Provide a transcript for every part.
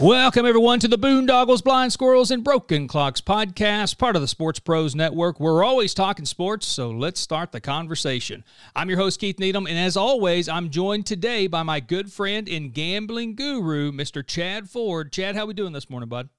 Welcome, everyone, to the Boondoggles, Blind Squirrels, and Broken Clocks podcast, part of the Sports Pros Network. We're always talking sports, so let's start the conversation. I'm your host, Keith Needham, and as always, I'm joined today by my good friend and gambling guru, Mr. Chad Ford. Chad, how we doing this morning, bud?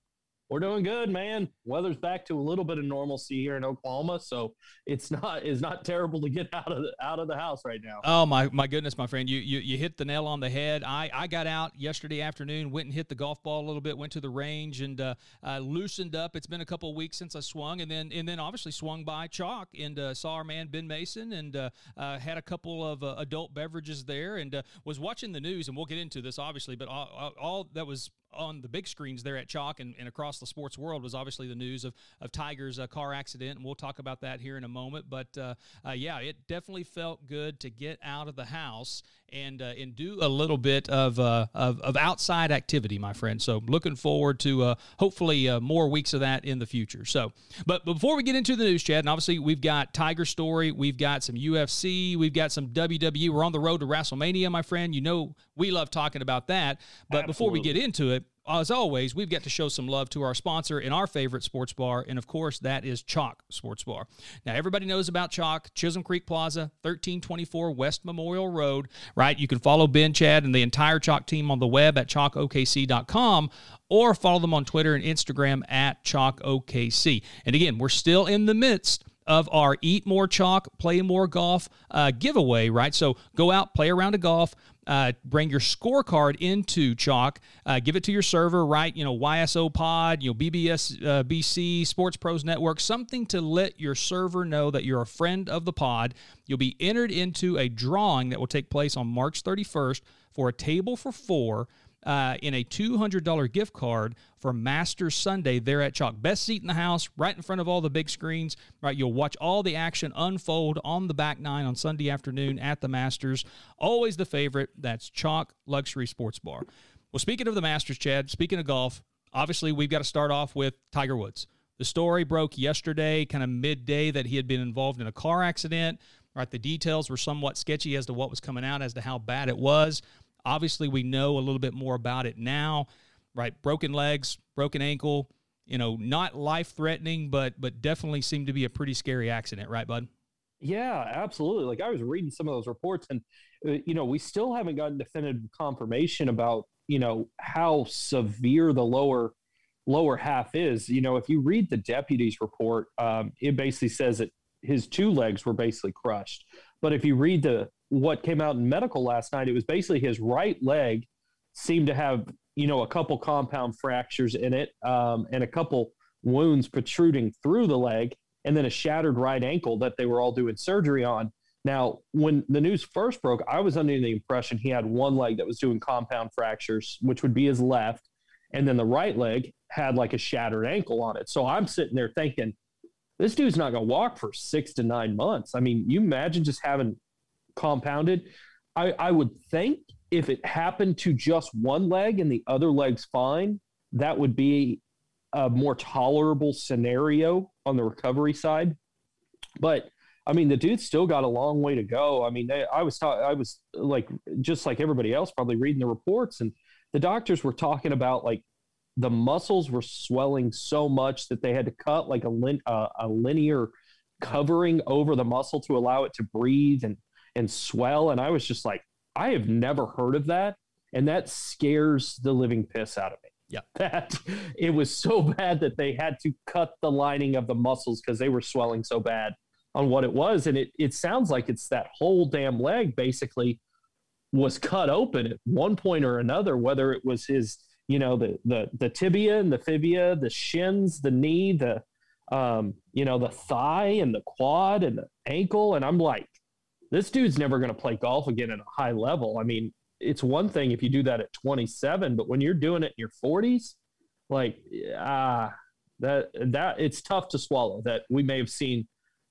We're doing good, man. Weather's back to a little bit of normalcy here in Oklahoma, so it's not it's not terrible to get out of the, out of the house right now. Oh my my goodness, my friend, you you, you hit the nail on the head. I, I got out yesterday afternoon, went and hit the golf ball a little bit, went to the range and uh, uh, loosened up. It's been a couple weeks since I swung, and then and then obviously swung by chalk and uh, saw our man Ben Mason and uh, uh, had a couple of adult beverages there and was watching the news. And we'll get into this obviously, but all, all that was on the big screens there at Chalk and, and across the sports world was obviously the news of, of Tiger's uh, car accident, and we'll talk about that here in a moment. But uh, uh, yeah, it definitely felt good to get out of the house and uh, and do a little bit of, uh, of, of outside activity, my friend. So looking forward to uh, hopefully more weeks of that in the future. So, but before we get into the news, Chad, and obviously we've got Tiger story, we've got some UFC, we've got some WWE. We're on the road to WrestleMania, my friend. You know we love talking about that. But Absolutely. before we get into it, as always, we've got to show some love to our sponsor in our favorite sports bar, and of course, that is Chalk Sports Bar. Now, everybody knows about Chalk, Chisholm Creek Plaza, 1324 West Memorial Road, right? You can follow Ben, Chad, and the entire Chalk team on the web at chalkokc.com or follow them on Twitter and Instagram at chalkokc. And again, we're still in the midst of our Eat More Chalk, Play More Golf uh, giveaway, right? So go out, play around a golf, uh, bring your scorecard into Chalk, uh, give it to your server, right? You know, YSO Pod, you know, BBS uh, BC, Sports Pros Network, something to let your server know that you're a friend of the pod. You'll be entered into a drawing that will take place on March 31st for a table for four uh, in a $200 gift card for Masters Sunday there at Chalk. Best seat in the house, right in front of all the big screens. Right, you'll watch all the action unfold on the back nine on Sunday afternoon at the Masters. Always the favorite. That's Chalk Luxury Sports Bar. Well, speaking of the Masters, Chad. Speaking of golf, obviously we've got to start off with Tiger Woods. The story broke yesterday, kind of midday, that he had been involved in a car accident. Right, the details were somewhat sketchy as to what was coming out, as to how bad it was. Obviously, we know a little bit more about it now, right? Broken legs, broken ankle, you know, not life threatening, but but definitely seemed to be a pretty scary accident, right, bud? Yeah, absolutely. Like I was reading some of those reports, and uh, you know, we still haven't gotten definitive confirmation about you know how severe the lower lower half is. You know, if you read the deputy's report, um, it basically says that his two legs were basically crushed. But if you read the what came out in medical last night, it was basically his right leg seemed to have, you know, a couple compound fractures in it um, and a couple wounds protruding through the leg, and then a shattered right ankle that they were all doing surgery on. Now, when the news first broke, I was under the impression he had one leg that was doing compound fractures, which would be his left, and then the right leg had like a shattered ankle on it. So I'm sitting there thinking, this dude's not going to walk for six to nine months. I mean, you imagine just having compounded. I, I would think if it happened to just one leg and the other leg's fine, that would be a more tolerable scenario on the recovery side. But I mean, the dude's still got a long way to go. I mean, they, I was ta- I was like just like everybody else, probably reading the reports, and the doctors were talking about like the muscles were swelling so much that they had to cut like a lin- uh, a linear covering over the muscle to allow it to breathe and and swell. And I was just like, I have never heard of that. And that scares the living piss out of me. Yeah. That it was so bad that they had to cut the lining of the muscles because they were swelling so bad on what it was. And it, it sounds like it's that whole damn leg basically was cut open at one point or another, whether it was his, you know, the the the tibia and the fibia, the shins, the knee, the um, you know, the thigh and the quad and the ankle. And I'm like, this dude's never going to play golf again at a high level. I mean, it's one thing if you do that at 27, but when you're doing it in your 40s, like ah, that that it's tough to swallow that we may have seen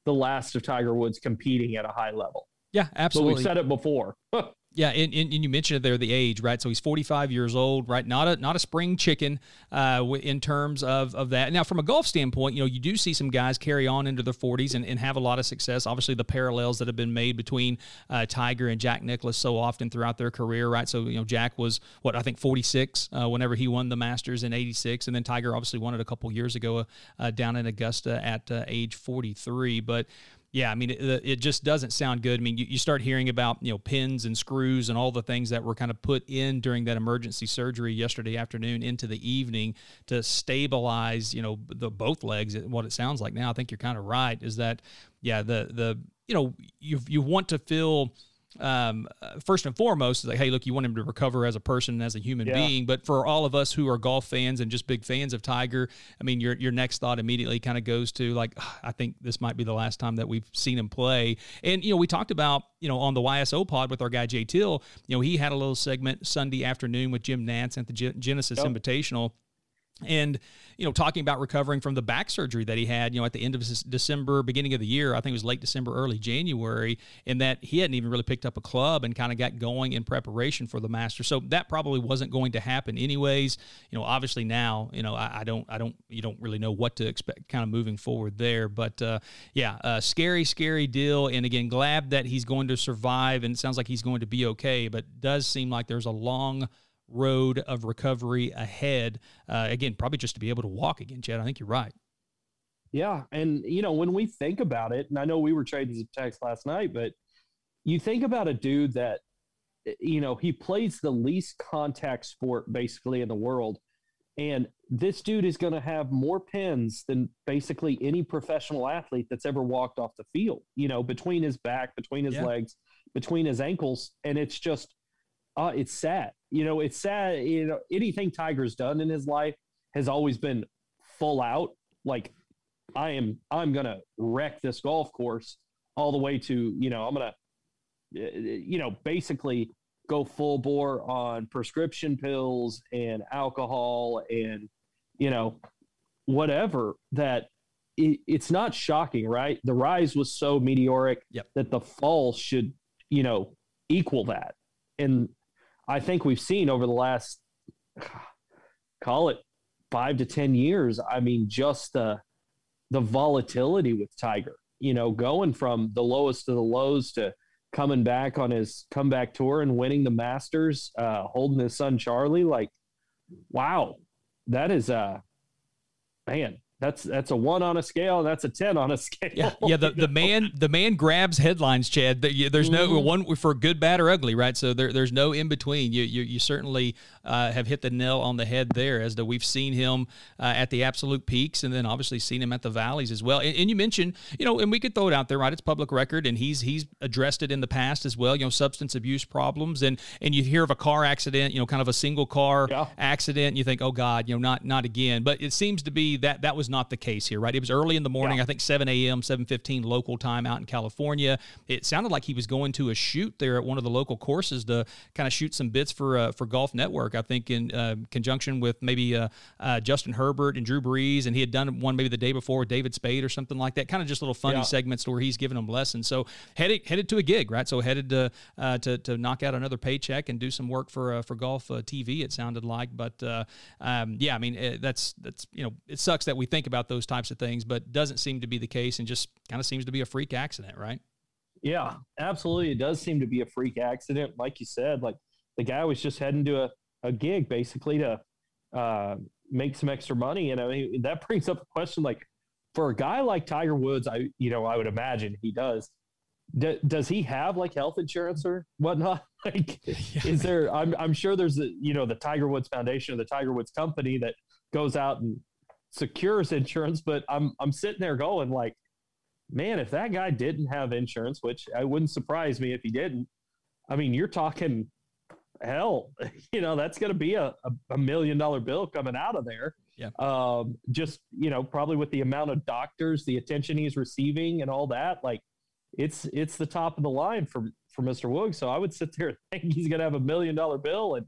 the last of Tiger Woods competing at a high level. Yeah, absolutely. But we've said it before. Yeah, and, and, you mentioned it there the age, right? So he's 45 years old, right? Not a not a spring chicken uh, in terms of, of that. Now, from a golf standpoint, you know, you do see some guys carry on into their 40s and, and have a lot of success. Obviously, the parallels that have been made between uh, Tiger and Jack Nicklaus so often throughout their career, right? So, you know, Jack was, what, I think 46 uh, whenever he won the Masters in 86. And then Tiger obviously won it a couple years ago uh, down in Augusta at uh, age 43. But, yeah, I mean, it, uh, it, just doesn't sound good. I mean, you, you start hearing about, you know, pins and screws and all the things that were kind of put in during that emergency surgery yesterday afternoon into the evening to stabilize, you know, the both legs. What it sounds like now, I think you're kind of right, is that, yeah, the, the, you know, you, you want to feel – um, uh, first and foremost is like, hey, look, you want him to recover as a person as a human yeah. being. But for all of us who are golf fans and just big fans of Tiger, I mean, your your next thought immediately kind of goes to like, I think this might be the last time that we've seen him play. And you know, we talked about you know on the YSO pod with our guy Jay Till, you know, he had a little segment Sunday afternoon with Jim Nantz at the Genesis yep. Invitational and you know talking about recovering from the back surgery that he had you know at the end of december beginning of the year i think it was late december early january and that he hadn't even really picked up a club and kind of got going in preparation for the master so that probably wasn't going to happen anyways. You know obviously now you know i, I don't i don't you don't really know what to expect kind of moving forward there. But uh, yeah uh, scary scary deal. And again glad that he's going to survive and it sounds like he's going to be okay but does seem like there's a long road of recovery ahead. Uh, again, probably just to be able to walk again, Chad. I think you're right. Yeah. And, you know, when we think about it, and I know we were trading some text last night, but you think about a dude that, you know, he plays the least contact sport basically in the world. And this dude is going to have more pins than basically any professional athlete that's ever walked off the field, you know, between his back, between his yeah. legs, between his ankles. And it's just, uh, it's sad. You know, it's sad. You know, anything Tiger's done in his life has always been full out. Like, I am, I'm gonna wreck this golf course all the way to, you know, I'm gonna, you know, basically go full bore on prescription pills and alcohol and, you know, whatever. That it, it's not shocking, right? The rise was so meteoric yep. that the fall should, you know, equal that. And I think we've seen over the last, call it five to 10 years. I mean, just the, the volatility with Tiger, you know, going from the lowest of the lows to coming back on his comeback tour and winning the Masters, uh, holding his son Charlie. Like, wow, that is, uh, man, that's that's a one on a scale. And that's a ten on a scale. Yeah, yeah. The, the man the man grabs headlines, Chad. There's no mm-hmm. one for good, bad, or ugly, right? So there, there's no in between. You you, you certainly uh, have hit the nail on the head there, as that we've seen him uh, at the absolute peaks, and then obviously seen him at the valleys as well. And, and, you mentioned, you know, and we could throw it out there, right? It's public record, and he's he's addressed it in the past as well. You know, substance abuse problems, and and you hear of a car accident, you know, kind of a single car yeah. accident, and you think, oh God, you know, not not again. But it seems to be that that was not the case here, right? It was early in the morning, yeah. I think 7 a.m., 7:15 local time out in California. It sounded like he was going to a shoot there at one of the local courses to kind of shoot some bits for uh, for Golf Network. I think in uh, conjunction with maybe uh, uh, Justin Herbert and Drew Brees, and he had done one maybe the day before with David Spade or something like that. Kind of just little funny yeah. segments where he's giving them lessons. So headed headed to a gig, right? So headed to uh, to, to knock out another paycheck and do some work for uh, for golf TV. It sounded like, but um, yeah, I mean it, that's that's you know it sucks that we think about those types of things, but doesn't seem to be the case and just kind of seems to be a freak accident, right? Yeah, absolutely. It does seem to be a freak accident. Like you said, like the guy was just heading to a, a gig basically to uh, make some extra money. And I mean, that brings up a question like, for a guy like Tiger Woods, I, you know, I would imagine he does. D- does he have like health insurance or whatnot? Like, is there? I'm, I'm sure there's a, you know, the Tiger Woods Foundation or the Tiger Woods Company that goes out and secures insurance, but I'm I'm sitting there going like, man, if that guy didn't have insurance, which I wouldn't surprise me if he didn't. I mean, you're talking hell, you know, that's going to be a, a, a, million dollar bill coming out of there. Yeah. Um, just, you know, probably with the amount of doctors, the attention he's receiving and all that, like it's, it's the top of the line for, for Mr. Woog. So I would sit there and think he's going to have a million dollar bill and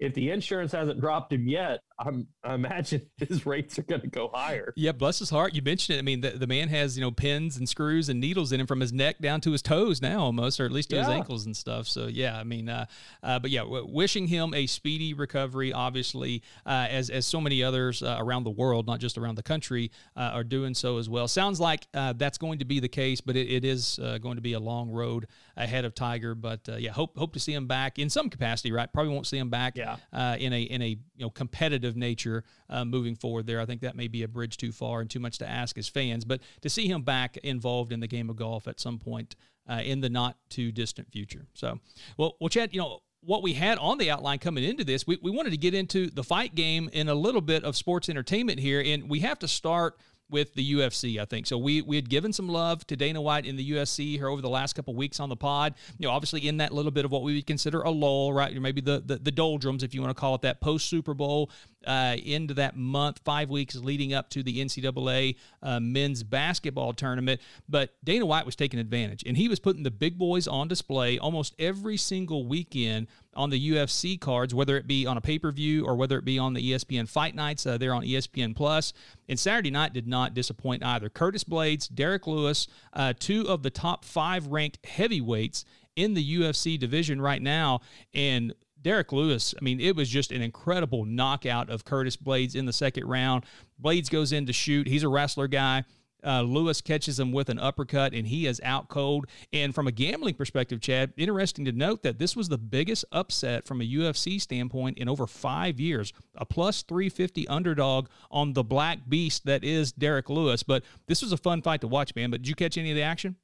if the insurance hasn't dropped him yet, I'm, I imagine his rates are going to go higher. Yeah, bless his heart. You mentioned it. I mean, the, the man has you know pins and screws and needles in him from his neck down to his toes now, almost, or at least to yeah. his ankles and stuff. So yeah, I mean, uh, uh, but yeah, w- wishing him a speedy recovery. Obviously, uh, as as so many others uh, around the world, not just around the country, uh, are doing so as well. Sounds like uh, that's going to be the case, but it, it is going to be a long road ahead of Tiger. But yeah, hope hope to see him back in some capacity. Right, probably won't see him back. Yeah. In a in a you know competitive nature uh, moving forward there. I think that may be a bridge too far and too much to ask as fans, but to see him back involved in the game of golf at some point uh, in the not too distant future. So, well, well, Chad, you know what we had on the outline coming into this, we, we wanted to get into the fight game and a little bit of sports entertainment here. And we have to start with the UFC, I think. So we we had given some love to Dana White in the UFC here over the last couple weeks on the pod. You know, obviously in that little bit of what we would consider a lull, right? Maybe the, the, the doldrums, if you want to call it that, post Super Bowl uh, into that month, five weeks leading up to the NCAA uh, men's basketball tournament. But Dana White was taking advantage, and he was putting the big boys on display almost every single weekend on the UFC cards, whether it be on a pay per view or whether it be on the ESPN Fight Nights. Uh, they're on ESPN Plus. And Saturday night did not disappoint either. Curtis Blaydes, Derrick Lewis, uh, two of the top five ranked heavyweights in the UFC division right now. And Derrick Lewis, I mean, it was just an incredible knockout of Curtis Blaydes in the second round. Blaydes goes in to shoot. He's a wrestler guy. Uh, Lewis catches him with an uppercut, and he is out cold. And from a gambling perspective, Chad, interesting to note that this was the biggest upset from a UFC standpoint in over five years. A plus 350 underdog on the black beast that is Derrick Lewis. But this was a fun fight to watch, man. But did you catch any of the action?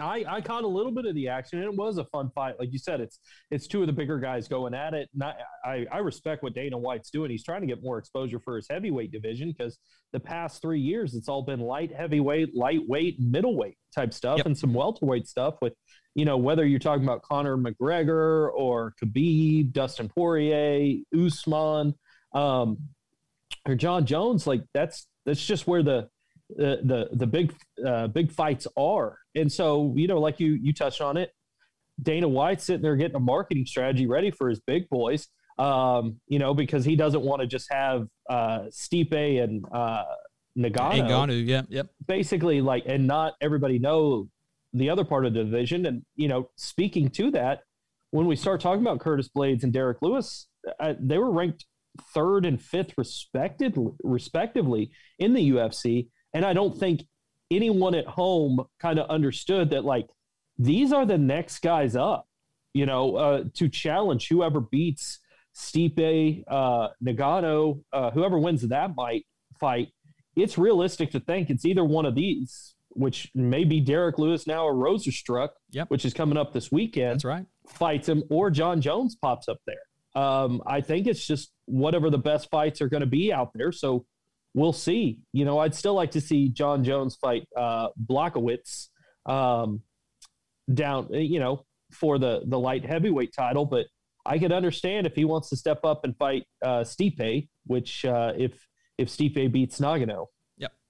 I, I caught a little bit of the action and it was a fun fight. Like you said, it's it's two of the bigger guys going at it. And I, I, I respect what Dana White's doing. He's trying to get more exposure for his heavyweight division because the past three years it's all been light heavyweight, lightweight, middleweight type stuff yep. and some welterweight stuff with, you know, whether you're talking about Conor McGregor or Khabib, Dustin Poirier, Usman, um, or John Jones, like that's that's just where the the the, the big uh, big fights are. And so, you know, like you you touched on it, Dana White sitting there getting a marketing strategy ready for his big boys. Um, you know, because he doesn't want to just have uh, Stipe and uh, Ngannou. Ngannou, yeah, yep. Basically, like, and not everybody know the other part of the division. And you know, speaking to that, when we start talking about Curtis Blaydes and Derrick Lewis, uh, they were ranked third and fifth respected respectively in the UFC. And I don't think anyone at home kind of understood that, like, these are the next guys up, you know, uh, to challenge whoever beats Stipe, uh, Ngannou, uh, whoever wins that might fight. It's realistic to think it's either one of these, which may be Derrick Lewis now or Rozenstruik, yep. which is coming up this weekend. That's right. Fights him, or John Jones pops up there. Um, I think it's just whatever the best fights are going to be out there. So we'll see. You know, I'd still like to see John Jones fight uh, Blachowicz um, down, you know, for the the light heavyweight title. But I could understand if he wants to step up and fight uh, Stipe, which uh, if if Stipe beats Ngannou.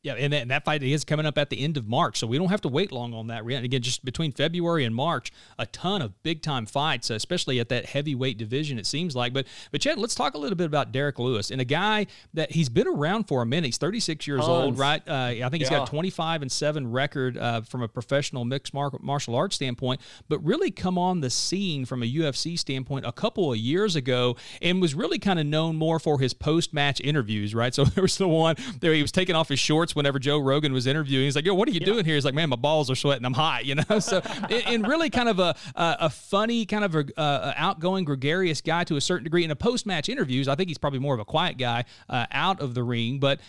Yeah, and that, and that, fight is coming up at the end of March, so we don't have to wait long on that. Again, just between February and March, a ton of big time fights, especially at that heavyweight division. It seems like, but but Chad, let's talk a little bit about Derrick Lewis and a guy that he's been around for a minute. He's 36 years Tons. old, right? Uh, I think he's yeah. got 25 and seven record uh, from a professional mixed martial arts standpoint, but really come on the scene from a UFC standpoint a couple of years ago, and was really kind of known more for his post match interviews, right? So there was the one there he was taking off his shorts whenever Joe Rogan was interviewing. He's like, "Yo, what are you yeah. doing here?" He's like, "Man, my balls are sweating. I'm hot," you know. So, and really kind of a a funny, kind of a, a, outgoing, gregarious guy to a certain degree. In a post match interviews, I think he's probably more of a quiet guy uh, out of the ring, but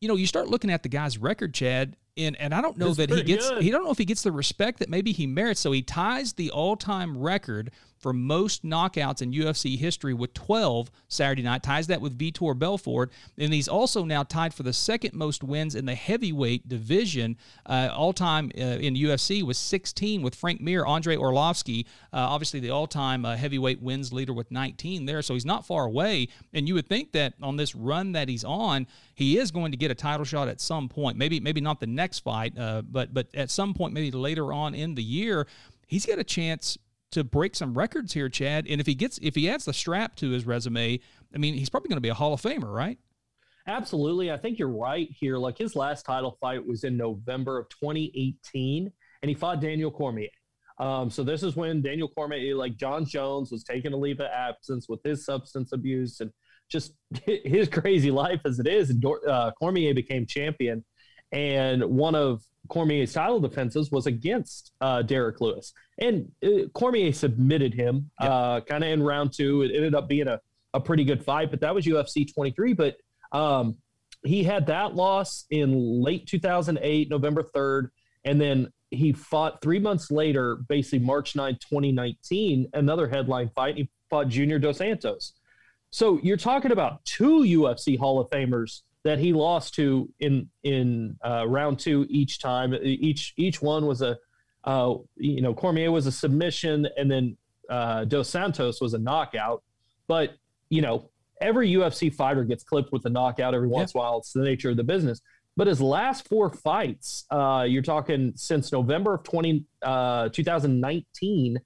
you know, you start looking at the guy's record, Chad, and and I don't know it's that he gets good. he don't know if he gets the respect that maybe he merits. So he ties the all time record for most knockouts in UFC history with 12 Saturday night, ties that with Vitor Belfort. And he's also now tied for the second most wins in the heavyweight division uh, all time uh, in UFC with 16 with Frank Mir, Andrei Arlovski, uh, obviously the all time uh, heavyweight wins leader with 19 there. So he's not far away. And you would think that on this run that he's on, he is going to get a title shot at some point. Maybe maybe not the next fight, uh, but but at some point, maybe later on in the year, he's got a chance to break some records here, Chad. And if he gets if he adds the strap to his resume, I mean, he's probably going to be a Hall of Famer, right? Absolutely. I think you're right here. Like his last title fight was in November of 2018, and he fought Daniel Cormier. Um, so this is when Daniel Cormier, like John Jones, was taking a leave of absence with his substance abuse and just his crazy life as it is. And uh, Cormier became champion, and one of Cormier's title defenses was against uh, Derrick Lewis, and uh, Cormier submitted him yep. uh, kind of in round two. It ended up being a, a pretty good fight, but that was UFC 23. But um, he had that loss in late 2008, November 3rd, and then he fought three months later, basically March 9, 2019, another headline fight. He fought Junior Dos Santos. So you're talking about two UFC Hall of Famers that he lost to in in uh, round two each time. Each each one was a uh, you know Cormier was a submission, and then uh, Dos Santos was a knockout. But you know every UFC fighter gets clipped with a knockout every once in a while. It's the nature of the business. But his last four fights, uh, you're talking since November of 20, uh, 2019,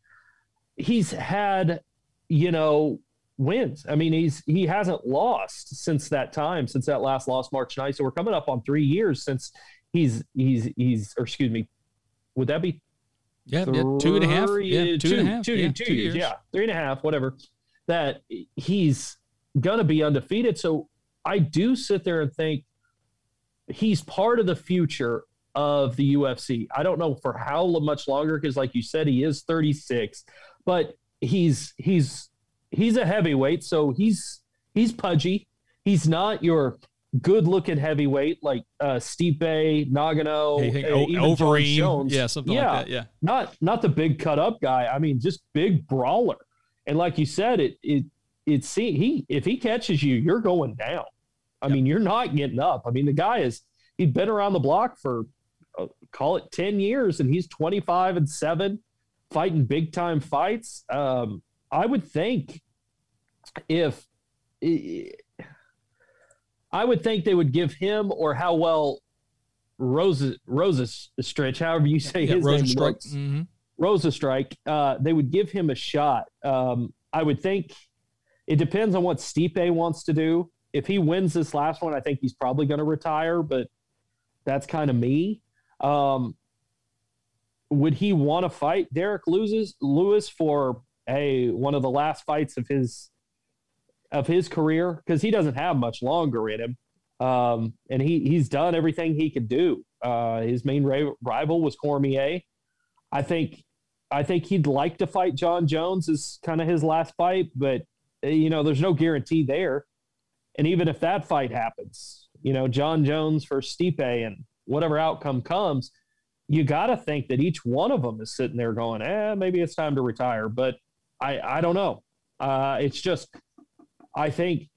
he's had, you know, wins. I mean, he's he hasn't lost since that time, since that last loss March 9th. So we're coming up on three years since he's he's he's or excuse me, would that be yeah, yeah two and a half, yeah, two, two and a half, two, yeah, two, two years. years, yeah, three and a half, whatever. That he's gonna be undefeated. So I do sit there and think he's part of the future of the UFC. I don't know for how much longer because, like you said, he is 36, but he's he's he's a heavyweight, so he's he's pudgy. He's not your good-looking heavyweight like uh, Stipe, Ngannou, hey, hey, uh, Overeem, yeah, something yeah, like that. Yeah, not not the big cut-up guy. I mean, just big brawler. And like you said, it it it see he if he catches you, you're going down. I yep. mean, you're not getting up. I mean, the guy is he'd been around the block for uh, call it 10 years and he's 25 and 7 fighting big time fights. Um, I would think if I would think they would give him or how well Rose Rosa stretch, however you say yeah, his Rosa name, Strike. Mm-hmm. Rozenstruik, uh, they would give him a shot. Um, I would think it depends on what Stipe wants to do. If he wins this last one, I think he's probably going to retire, but that's kind of me. Um, would he want to fight Derrick loses Lewis for a one of the last fights of his of his career because he doesn't have much longer in him, um, and he he's done everything he could do. Uh, his main ra- rival was Cormier. I think I think he'd like to fight John Jones as kind of his last fight, but uh, you know, there's no guarantee there. And even if that fight happens, you know, John Jones for Stipe and whatever outcome comes, you got to think that each one of them is sitting there going, eh, maybe it's time to retire. But I, I don't know. Uh, it's just, I think,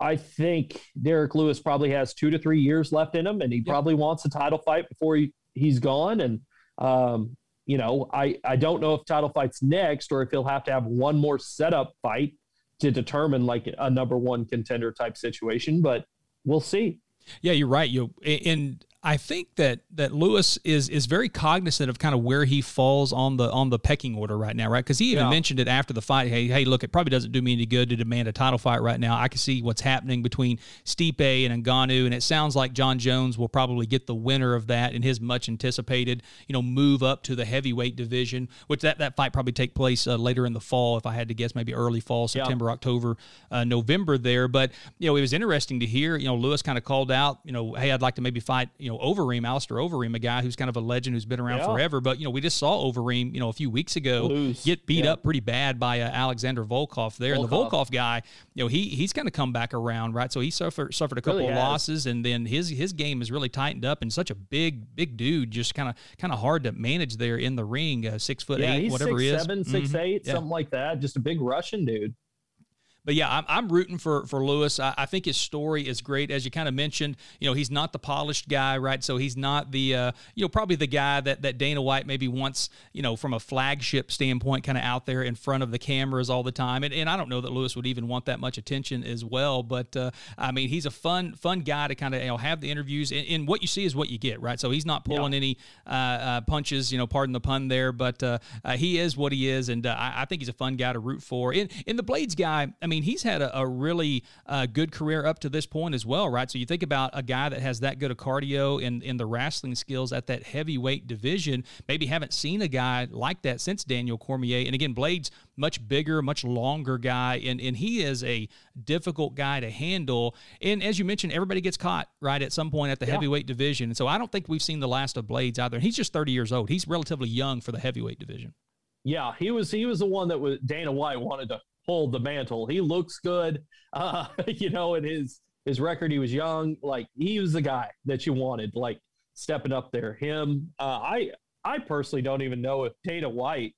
I think Derrick Lewis probably has two to three years left in him, and he probably wants a title fight before he, he's gone. And, um, you know, I, I don't know if title fight's next or if he'll have to have one more setup fight to determine like a number one contender type situation, but we'll see. Yeah, you're right. You and I think that that Lewis is is very cognizant of kind of where he falls on the on the pecking order right now, right? Because he even yeah. mentioned it after the fight. Hey, hey, look, it probably doesn't do me any good to demand a title fight right now. I can see what's happening between Stipe and Ngannou, and it sounds like John Jones will probably get the winner of that in his much anticipated, you know, move up to the heavyweight division. Which that that fight probably take place uh, later in the fall, if I had to guess, maybe early fall, September, yeah. October, uh, November there. But you know, it was interesting to hear. You know, Lewis kind of called out, you know, hey, I'd like to maybe fight, you know, Overeem, Alistair Overeem, a guy who's kind of a legend who's been around yeah. forever. But you know, we just saw Overeem, you know, a few weeks ago Lose. get beat yeah. up pretty bad by uh, Alexander Volkov there, Volkov. and the Volkov guy, you know, he he's kind of come back around, right? So he suffered suffered a couple really of losses, and then his his game is really tightened up, and such a big big dude, just kind of kind of hard to manage there in the ring, uh, six foot yeah, eight, whatever six, he is, seven, six, mm-hmm. eight, something like that, just a big Russian dude. But yeah, I'm, I'm rooting for for Lewis. I, I, think his story is great, as you kind of mentioned. You know, he's not the polished guy, right? So he's not the uh, you know probably the guy that that Dana White maybe wants you know from a flagship standpoint, kind of out there in front of the cameras all the time. And, and I don't know that Lewis would even want that much attention as well. But uh, I mean, he's a fun fun guy to kind of you know have the interviews. And, and, what you see is what you get, right? So he's not pulling yeah. any uh, uh, punches, you know, pardon the pun there, but uh, uh, he is what he is, and I, I, think he's a fun guy to root for. In in the Blaydes guy, I mean, he's had a, a really uh, good career up to this point as well, right? So you think about a guy that has that good of cardio and in the wrestling skills at that heavyweight division. Maybe haven't seen a guy like that since Daniel Cormier. And again, Blade's much bigger, much longer guy, and and he is a difficult guy to handle. And as you mentioned, everybody gets caught right at some point at the yeah. heavyweight division. And so I don't think we've seen the last of Blaydes either. And he's just 30 years old. He's relatively young for the heavyweight division. Yeah, he was he was the one that was Dana White wanted to hold the mantle. He looks good, uh, you know, in his his record. He was young, like he was the guy that you wanted, like stepping up there. Him, uh, I I personally don't even know if Dana White,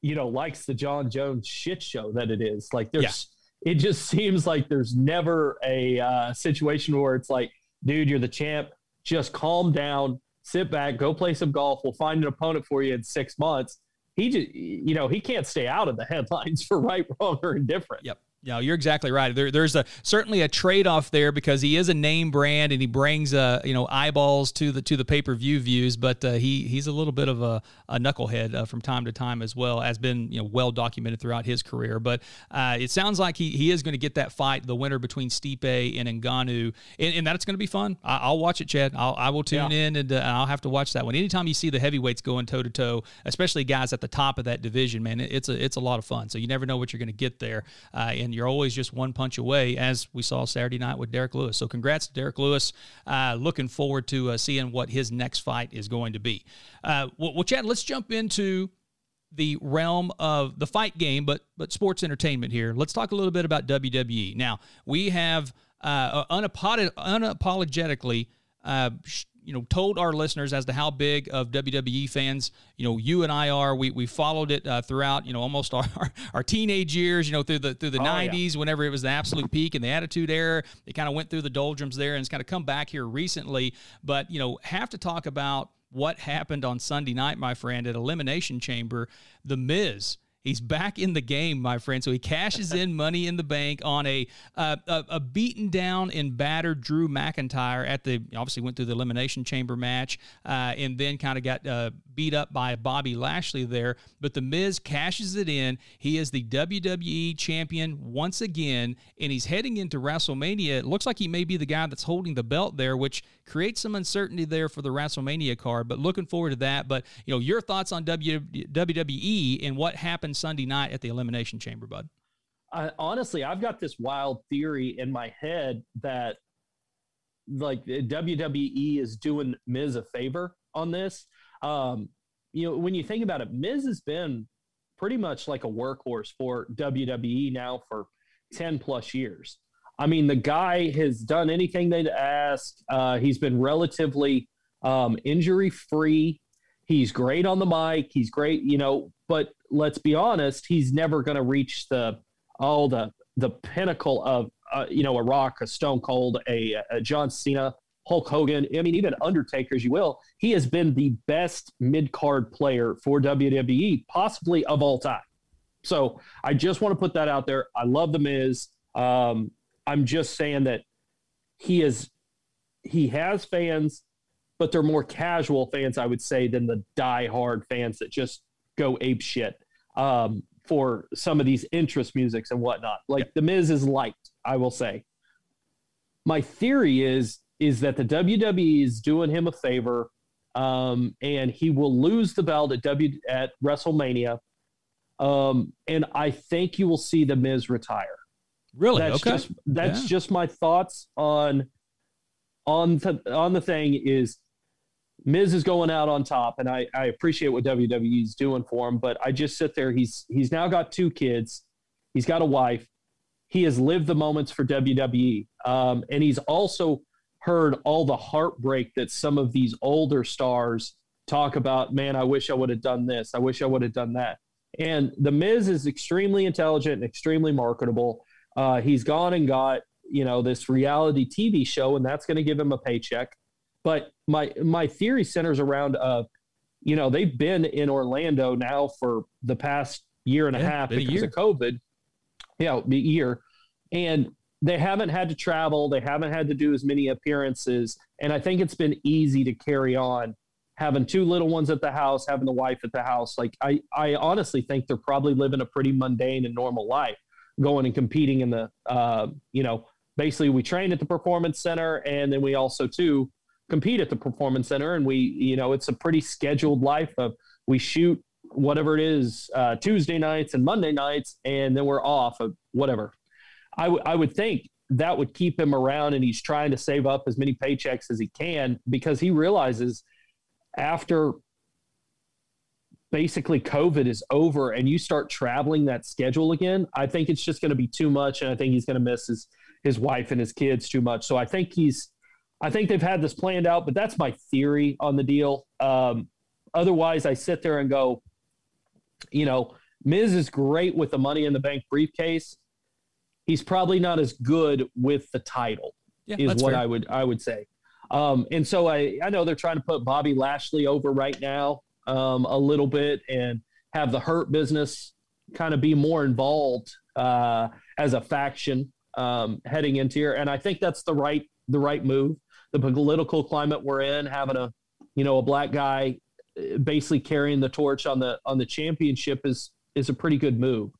you know, likes the John Jones shit show that it is. Like there's, yeah. it just seems like there's never a uh, situation where it's like, dude, you're the champ. Just calm down, sit back, go play some golf. We'll find an opponent for you in six months he just you know he can't stay out of the headlines for right, wrong, or indifferent. Yep. Yeah, you're exactly right. There, there's a certainly a trade off there because he is a name brand and he brings uh you know eyeballs to the to the pay per view views, but uh, he he's a little bit of a, a knucklehead uh, from time to time as well, as been you know well documented throughout his career. But uh, it sounds like he he is going to get that fight, the winner between Stipe and Ngannou, and, and that's going to be fun. I, will watch it, Chad. I'll, I will tune yeah. in and uh, I'll have to watch that one. Anytime you see the heavyweights going toe to toe, especially guys at the top of that division, man, it, it's a it's a lot of fun. So you never know what you're going to get there, uh, and you're always just one punch away, as we saw Saturday night with Derrick Lewis. So, congrats to Derrick Lewis. Uh, looking forward to uh, seeing what his next fight is going to be. Uh, well, well, Chad, let's jump into the realm of the fight game, but but sports entertainment here. Let's talk a little bit about WWE. Now, we have uh, unapologetically uh, you know told our listeners as to how big of WWE fans you know you and I are. We we followed it uh, throughout you know almost our, our teenage years. You know through the through the oh, 90s, yeah. whenever it was the absolute peak and the Attitude Era, It kind of went through the doldrums there, and it's kind of come back here recently. But you know have to talk about what happened on Sunday night, my friend, at Elimination Chamber. The Miz He's back in the game, my friend. So he cashes in money in the bank on a, uh, a, a beaten down and battered Drew McIntyre at the obviously went through the elimination chamber match uh, and then kind of got uh, beat up by Bobby Lashley there. But the Miz cashes it in. He is the WWE champion once again, and he's heading into WrestleMania. It looks like he may be the guy that's holding the belt there, which creates some uncertainty there for the WrestleMania card. But looking forward to that. But you know, your thoughts on WWE and what happened Sunday night at the Elimination Chamber, bud? Honestly, I've got this wild theory in my head that like WWE is doing Miz a favor on this. Um, you know, when you think about it, Miz has been pretty much like a workhorse for WWE now for 10 plus years. I mean, the guy has done anything they'd ask. Uh, he's been relatively um, injury free. He's great on the mic. He's great, you know, but let's be honest, he's never going to reach the all the the pinnacle of uh, you know a Rock, a Stone Cold, a, a John Cena, Hulk Hogan. I mean, even Undertaker, as you will. He has been the best mid card player for WWE, possibly of all time. So I just want to put that out there. I love the Miz. Um, I'm just saying that he is he has fans, but they're more casual fans, I would say, than the die-hard fans that just go ape shit um, for some of these interest musics and whatnot. Like yeah. the Miz is liked, I will say. My theory is is that the WWE is doing him a favor, um, and he will lose the belt at W at WrestleMania. Um, and I think you will see the Miz retire. Really? That's okay. just that's yeah. just my thoughts on on the on the thing is Miz is going out on top, and I, I appreciate what WWE is doing for him. But I just sit there. He's he's now got two kids. He's got a wife. He has lived the moments for WWE, um, and he's also heard all the heartbreak that some of these older stars talk about. Man, I wish I would have done this. I wish I would have done that. And the Miz is extremely intelligent and extremely marketable. Uh, he's gone and got you know this reality TV show, and that's going to give him a paycheck. But my my theory centers around uh, you know, they've been in Orlando now for the past year and yeah, a half because a of COVID. Yeah, a year, and they haven't had to travel. They haven't had to do as many appearances, and I think it's been easy to carry on having two little ones at the house, having the wife at the house. Like I, I honestly think they're probably living a pretty mundane and normal life, going and competing in the, uh, you know, basically we train at the performance center, and then we also too compete at the performance center, and we, you know, it's a pretty scheduled life of we shoot whatever it is uh, Tuesday nights and Monday nights, and then we're off of whatever. I, w- I would think that would keep him around, and he's trying to save up as many paychecks as he can because he realizes after basically COVID is over and you start traveling that schedule again, I think it's just going to be too much, and I think he's going to miss his his wife and his kids too much. So I think he's, I think they've had this planned out, but that's my theory on the deal. Um, otherwise, I sit there and go, you know, Miz is great with the Money in the Bank briefcase. He's probably not as good with the title. Yeah, is what fair. I would I would say. Um, and so I I know they're trying to put Bobby Lashley over right now um, a little bit and have the Hurt business kind of be more involved uh, as a faction um, heading into here. And I think that's the right the right move. The political climate we're in, having a you know a black guy basically carrying the torch on the on the championship is is a pretty good move.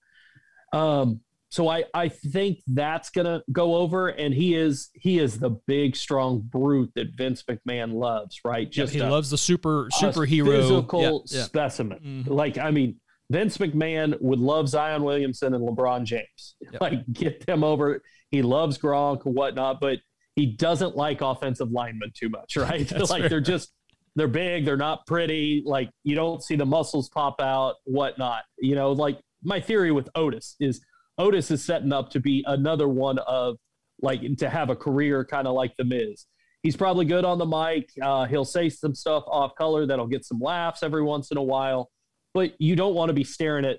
Um, so I I think that's gonna go over, and he is he is the big strong brute that Vince McMahon loves, right? Just yeah, he a, loves the super superhero physical yeah, yeah. specimen. Mm-hmm. Like I mean, Vince McMahon would love Zion Williamson and LeBron James. Yep. Like get them over. He loves Gronk and whatnot, but he doesn't like offensive linemen too much, right? like fair. they're just they're big, they're not pretty. Like you don't see the muscles pop out, whatnot. You know, like my theory with Otis is Otis is setting up to be another one of like to have a career kind of like the Miz. He's probably good on the mic. Uh, he'll say some stuff off color that'll get some laughs every once in a while, but you don't want to be staring at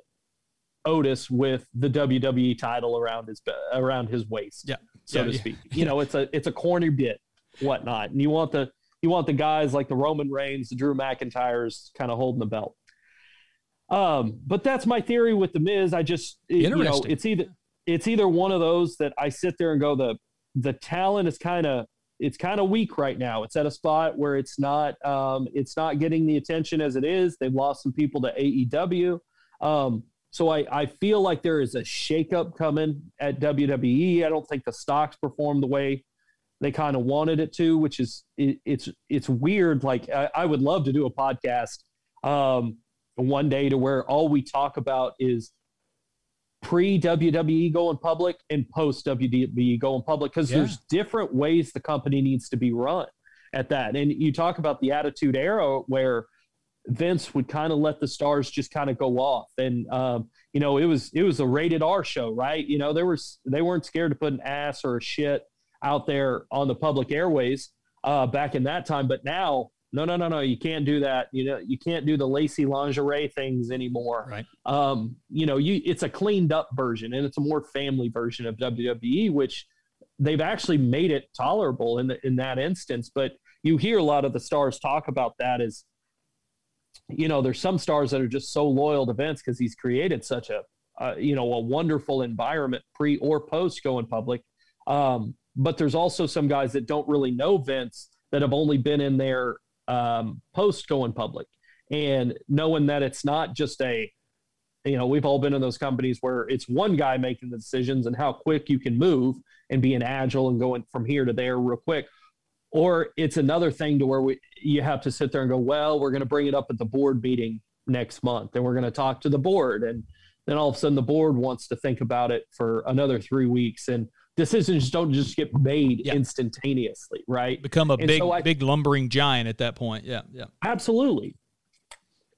Otis with the WWE title around his around his waist, yeah, so yeah, to yeah. speak. You know, it's a it's a corny bit, whatnot, and you want the you want the guys like the Roman Reigns, the Drew McIntyres, kind of holding the belt. Um, but that's my theory with the Miz. I just you know it's either it's either one of those that I sit there and go the the talent is kind of it's kind of weak right now. It's at a spot where it's not um, it's not getting the attention as it is. They've lost some people to AEW. Um, so I, I feel like there is a shakeup coming at WWE. I don't think the stocks perform the way they kind of wanted it to, which is it, it's it's weird. Like I, I, would love to do a podcast um, one day to where all we talk about is pre WWE going public and post WWE going public because yeah. there's different ways the company needs to be run at that. And you talk about the Attitude Era where Vince would kind of let the stars just kind of go off and. Um, you know, it was it was a rated R show, right? You know, there was they weren't scared to put an ass or a shit out there on the public airways uh, back in that time. But now, no, no, no, no, you can't do that. You know, you can't do the lacy lingerie things anymore. Right. Um, you know, you it's a cleaned up version and it's a more family version of WWE, which they've actually made it tolerable in the, in that instance. But you hear a lot of the stars talk about that as, you know, there's some stars that are just so loyal to Vince because he's created such a, uh, you know, a wonderful environment pre or post going public. Um, but there's also some guys that don't really know Vince that have only been in there um, post going public and knowing that it's not just a you know we've all been in those companies where it's one guy making the decisions and how quick you can move and being agile and going from here to there real quick. Or it's another thing to where we you have to sit there and go well we're going to bring it up at the board meeting next month and we're going to talk to the board. And then all of a sudden the board wants to think about it for another three weeks and decisions don't just get made yeah. instantaneously, right? Become a and big, so big lumbering giant at that point. Yeah, yeah, absolutely.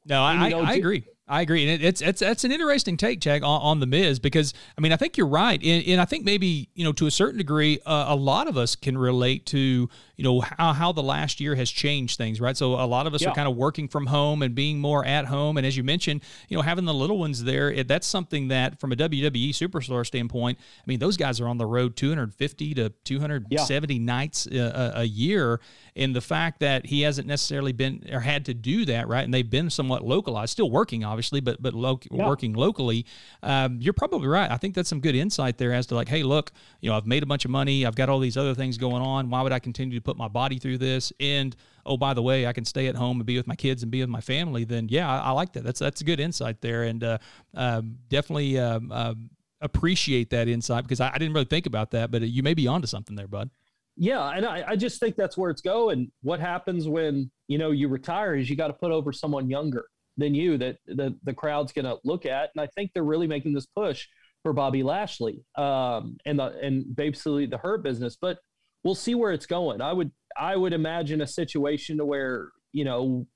No, I, I, I agree. I agree, and it's it's it's an interesting take, Chad, on, on the Miz because I mean I think you're right, and, and I think maybe you know to a certain degree, uh, a lot of us can relate to you know how, how the last year has changed things, right? So a lot of us yeah. are kind of working from home and being more at home, and as you mentioned, you know having the little ones there, it, that's something that from a WWE superstar standpoint, I mean those guys are on the road 250 to 270 yeah. nights uh, a, a year, and the fact that he hasn't necessarily been or had to do that, right? And they've been somewhat localized, still working obviously, but but lo- yeah. working locally. Um, you're probably right. I think that's some good insight there as to like, hey, look, you know, I've made a bunch of money, I've got all these other things going on. Why would I continue to put my body through this? And oh, by the way, I can stay at home and be with my kids and be with my family. Then yeah, I, I like that. That's that's a good insight there, and uh, uh, definitely. Um, um, appreciate that insight because I, I, didn't really think about that, but you may be onto something there, bud. Yeah, and I, I just think that's where it's going. What happens when you know you retire is you got to put over someone younger than you that the, the crowd's going to look at. And I think they're really making this push for Bobby Lashley um, and the and basically the Hurt business. But we'll see where it's going. I would I would imagine a situation to where you know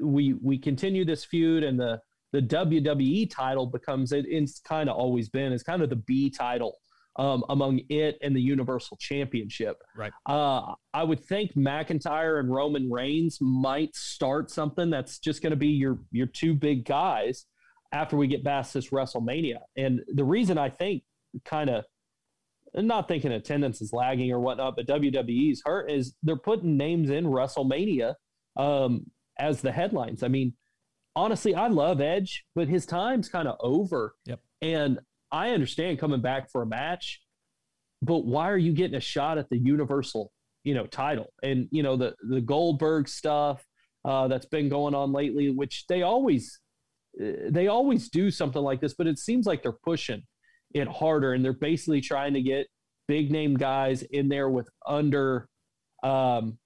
we we continue this feud and the the WWE title becomes it, it's kind of always been it's kind of the B title um, among it and the Universal Championship. Right. Uh, I would think McIntyre and Roman Reigns might start something that's just going to be your your two big guys after we get past this WrestleMania. And the reason I think kind of not thinking attendance is lagging or whatnot, but WWE's hurt is they're putting names in WrestleMania um, as the headlines. I mean, honestly, I love Edge, but his time's kind of over. Yep. And I understand coming back for a match, but why are you getting a shot at the universal, you know, title? And you know the the Goldberg stuff uh, that's been going on lately, which they always they always do something like this, but it seems like they're pushing it harder, and they're basically trying to get big name guys in there with under, um,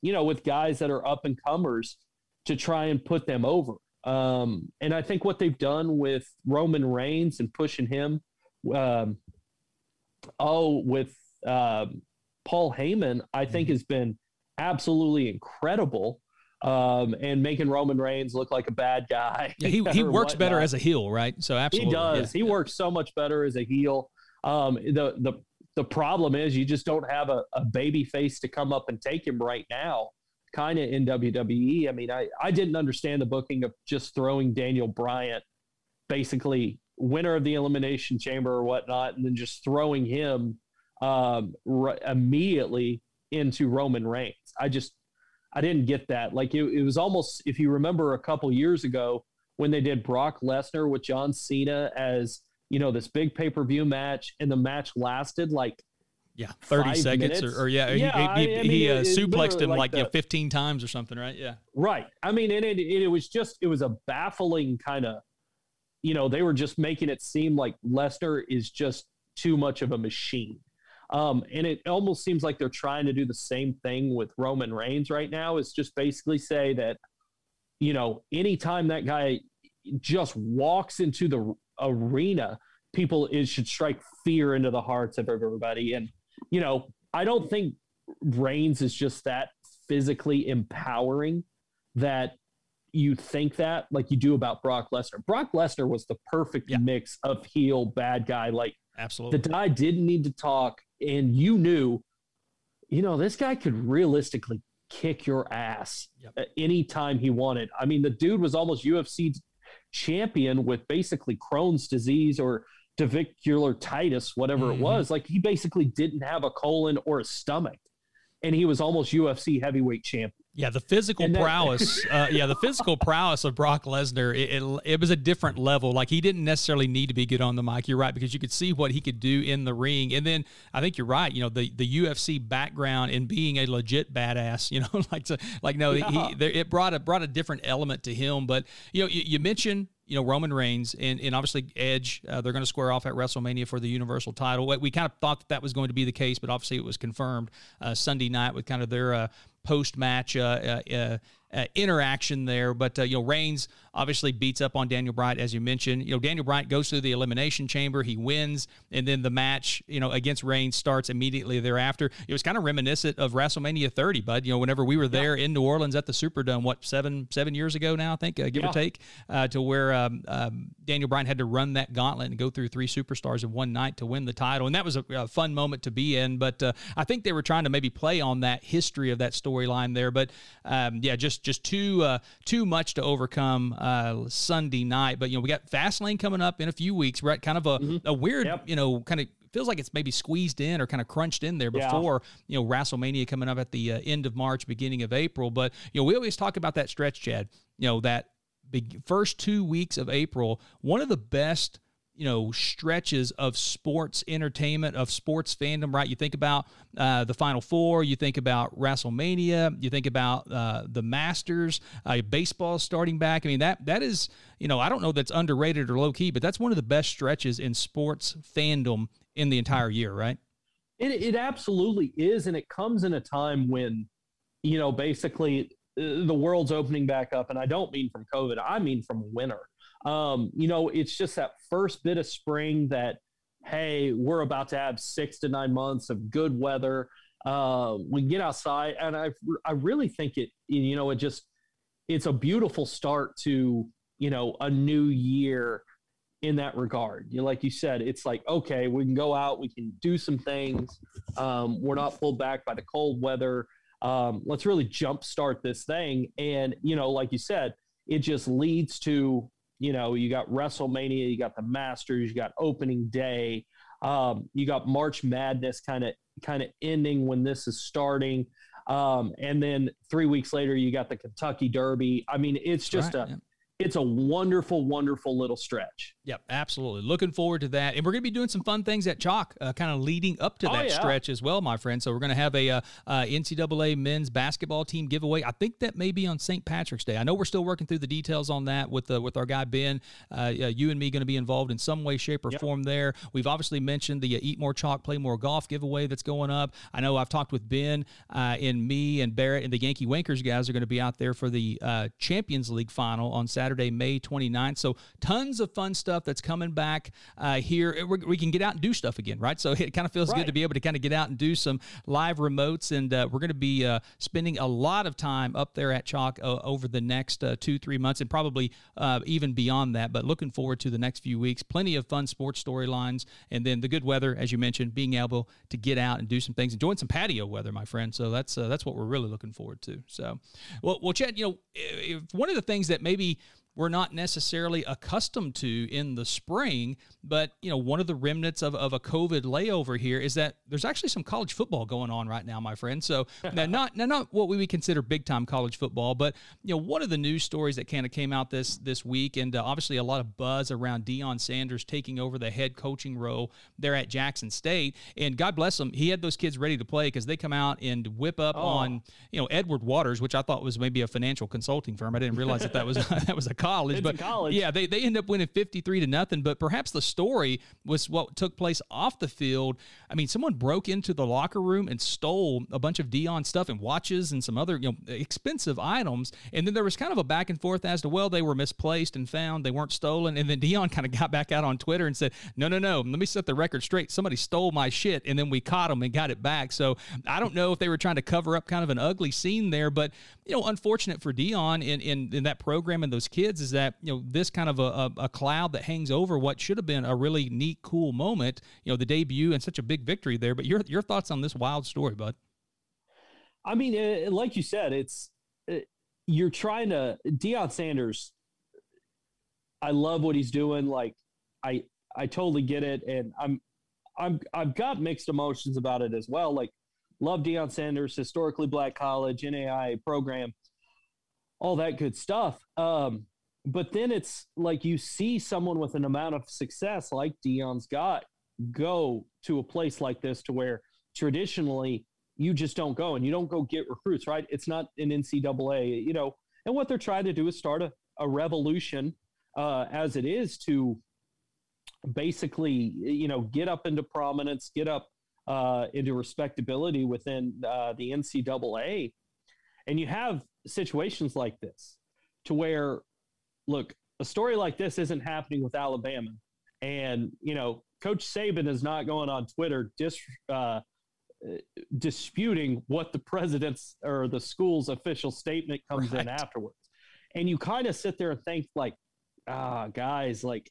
you know, with guys that are up and comers to try and put them over. Um, and I think what they've done with Roman Reigns and pushing him, um, oh, with um, Paul Heyman, I think mm-hmm. has been absolutely incredible. Um, and making Roman Reigns look like a bad guy. Yeah, he, he works better as a heel, right? So absolutely, he does. Yeah. He works so much better as a heel. Um, the the the problem is you just don't have a, a baby face to come up and take him right now kind of in WWE. I mean, I, I didn't understand the booking of just throwing Daniel Bryan, basically winner of the Elimination Chamber or whatnot, and then just throwing him um, immediately into Roman Reigns. I just, I didn't get that. Like it, it was almost, if you remember a couple years ago when they did Brock Lesnar with John Cena as, you know, this big pay per view match, and the match lasted like yeah, thirty seconds or, or, yeah, yeah, he, he, I mean, he uh, suplexed him like, like know, fifteen times or something, right? Yeah, right. I mean, and it, it, it was just it was a baffling kind of, you know, they were just making it seem like Lesnar is just too much of a machine, um, and it almost seems like they're trying to do the same thing with Roman Reigns right now. Is just basically say that, you know, anytime that guy just walks into the arena, people is should strike fear into the hearts of everybody and you know, I don't think Reigns is just that physically empowering that you think that like you do about Brock Lesnar. Brock Lesnar was the perfect yeah. mix of heel bad guy. Like absolutely, the guy didn't need to talk, and you knew, you know, this guy could realistically kick your ass yep. at any time he wanted. I mean, the dude was almost UFC champion with basically Crohn's disease or diverticulitis, whatever mm-hmm. it was. Like he basically didn't have a colon or a stomach, and he was almost UFC heavyweight champion. Yeah, the physical that, prowess. uh, yeah, the physical prowess of Brock Lesnar. It, it, it, was a different level. Like he didn't necessarily need to be good on the mic. You're right because you could see what he could do in the ring. And then I think you're right. You know, the the UFC background and being a legit badass. You know, like to, like no, yeah. he, there, it brought a brought a different element to him. But you know, you, you mentioned you know Roman Reigns and, and obviously Edge. Uh, they're going to square off at WrestleMania for the Universal title. We kind of thought that, that was going to be the case, but obviously it was confirmed uh, Sunday night with kind of their uh, post match uh, interaction there. But uh, you know, Reigns obviously beats up on Daniel Bryan as you mentioned. You know, Daniel Bryan goes through the elimination chamber, he wins, and then the match you know against Reigns starts immediately thereafter. It was kind of reminiscent of WrestleMania 30, bud. You know, whenever we were there yeah. in New Orleans at the Superdome, what seven seven years ago now, I think, uh, give yeah. or take, uh, to where um, um, Daniel Bryan had to run that gauntlet and go through three superstars in one night to win the title, and that was a, a fun moment to be in. But uh, I think they were trying to maybe play on that history of that storyline there. But um, yeah, just just too uh, too much to overcome uh, Sunday night. But you know, we got Fastlane coming up in a few weeks. We're at kind of a, mm-hmm. a weird, yep. you know, kind of feels like it's maybe squeezed in or kind of crunched in there before yeah. you know WrestleMania coming up at the uh, end of March, beginning of April. But you know, we always talk about that stretch, Chad. You know that big first two weeks of April, one of the best you know stretches of sports entertainment of sports fandom right? You think about uh, the final four you think about wrestlemania you think about uh, the masters uh, baseball starting back. I mean that that is you know i don't know that's underrated or low key but that's one of the best stretches in sports fandom in the entire year right? It, it absolutely is and it comes in a time when you know basically uh, the world's opening back up and i don't mean from covid i mean from winter um, you know, it's just that first bit of spring that, hey, we're about to have six to nine months of good weather. Uh, we get outside, and I I really think it. You know, it just it's a beautiful start to you know a new year in that regard. You know, like you said, it's like okay, we can go out, we can do some things. Um, we're not pulled back by the cold weather. Um, let's really jumpstart this thing, and you know, like you said, it just leads to you know, you got WrestleMania, you got the Masters, you got opening day, um, you got March Madness kind of kind of ending when this is starting. Um, and then three weeks later, you got the Kentucky Derby. I mean, it's just right, a yeah it's a wonderful, wonderful little stretch. Yep, absolutely. Looking forward to that. And we're going to be doing some fun things at Chalk, uh, kind of leading up to oh, that yeah. stretch as well, my friend. So we're going to have a uh, uh, NCAA men's basketball team giveaway. I think that may be on St. Patrick's Day. I know we're still working through the details on that with uh, with our guy Ben. Uh, you and me going to be involved in some way, shape, or yep. form there. We've obviously mentioned the uh, Eat More Chalk, Play More Golf giveaway that's going up. I know I've talked with Ben and me and Barrett and the Yankee Wankers guys are going to be out there for the Champions League final on Saturday, May 29th. 29th. So tons of fun stuff that's coming back uh, here. We're, we can get out and do stuff again, right? So it kind of feels right. good to be able to kind of get out and do some live remotes. And uh, we're going to be uh, spending a lot of time up there at Chalk uh, over the next uh, two, three months, and probably uh, even beyond that. But looking forward to the next few weeks. Plenty of fun sports storylines, and then the good weather, as you mentioned, being able to get out and do some things, enjoying some patio weather, my friend. So that's that's what we're really looking forward to. So, well, well, Chad, you know, if one of the things that maybe we're not necessarily accustomed to in the spring. But, you know, one of the remnants of, of a COVID layover here is that there's actually some college football going on right now, my friend. So now not now not what we would consider big time college football, but you know, one of the news stories that kind of came out this this week, and uh, obviously a lot of buzz around Deion Sanders taking over the head coaching role there at Jackson State. And God bless him, he had those kids ready to play because they come out and whip up oh. on you know Edward Waters, which I thought was maybe a financial consulting firm. I didn't realize that that was that was a college, it's but college. yeah, they, they end up winning 53 to nothing. But perhaps the story was what took place off the field. I mean, someone broke into the locker room and stole a bunch of Deion stuff and watches and some other you know expensive items. And then there was kind of a back and forth as to well they were misplaced and found they weren't stolen. And then Deion kind of got back out on Twitter and said, no, no, no, let me set the record straight. Somebody stole my shit, and then we caught them and got it back. So I don't know if they were trying to cover up kind of an ugly scene there, but you know, unfortunate for Deion in in, in that program and those kids is that you know this kind of a, a, a, cloud that hangs over what should have been a really neat, cool moment. You know, the debut and such a big victory there. But your your thoughts on this wild story, bud? I mean, it, uh, like you said, it's it, uh, you're trying to Deion Sanders. I love what he's doing. Like I I totally get it, and I'm I'm I've got mixed emotions about it as well. Like love Deion Sanders, historically black college, NAI program, all that good stuff. Um, but then it's like you see someone with an amount of success like Deion's got go to a place like this to where traditionally you just don't go and you don't go get recruits, right? It's not an NCAA, you know. And what they're trying to do is start a, a revolution uh, as it is to basically, you know, get up into prominence, get up uh, into respectability within uh, the NCAA. And you have situations like this to where, look, a story like this isn't happening with Alabama. And, you know, Coach Saban is not going on Twitter dis, uh, disputing what the president's or the school's official statement comes right. in afterwards. And you kind of sit there and think, like, ah, guys, like,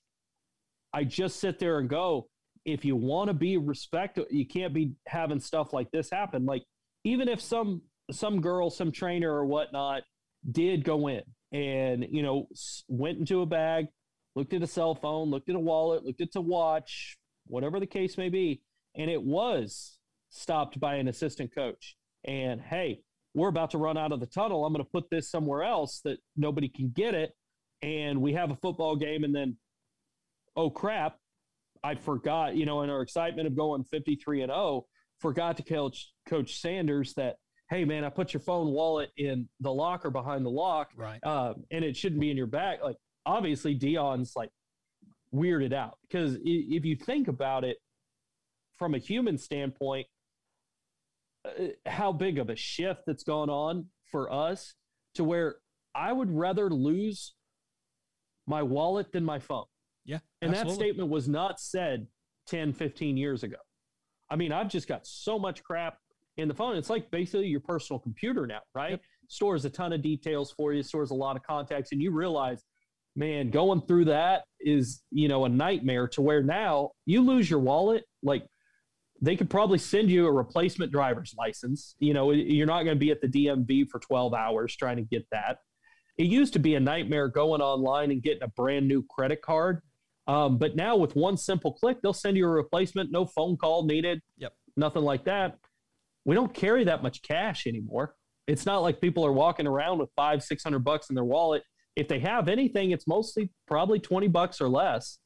I just sit there and go, if you want to be respected, you can't be having stuff like this happen. Like, even if some some girl, some trainer or whatnot did go in and you know went into a bag, looked at a cell phone, looked at a wallet, looked at a watch, whatever the case may be, and it was stopped by an assistant coach. And hey, we're about to run out of the tunnel. I'm going to put this somewhere else that nobody can get it. And we have a football game, and then, oh crap, I forgot, you know, in our excitement of going 53 and 0, forgot to coach Coach Sanders that, hey man, I put your phone wallet in the locker behind the lock, right? Uh, and it shouldn't be in your bag. Like obviously, Deion's like weirded out because if you think about it from a human standpoint, uh, how big of a shift that's gone on for us to where I would rather lose my wallet than my phone. Yeah. And absolutely. that statement was not said 10, 15 years ago. I mean, I've just got so much crap in the phone. It's like basically your personal computer now, right? Yep. Stores a ton of details for you, stores a lot of contacts, and you realize, man, going through that is, you know, a nightmare to where now you lose your wallet. Like they could probably send you a replacement driver's license. You know, you're not going to be at the DMV for 12 hours trying to get that. It used to be a nightmare going online and getting a brand new credit card. Um, but now with one simple click, they'll send you a replacement, no phone call needed. Yep. Nothing like that. We don't carry that much cash anymore. It's not like people are walking around with five, six hundred bucks in their wallet. If they have anything, it's mostly probably 20 bucks or less.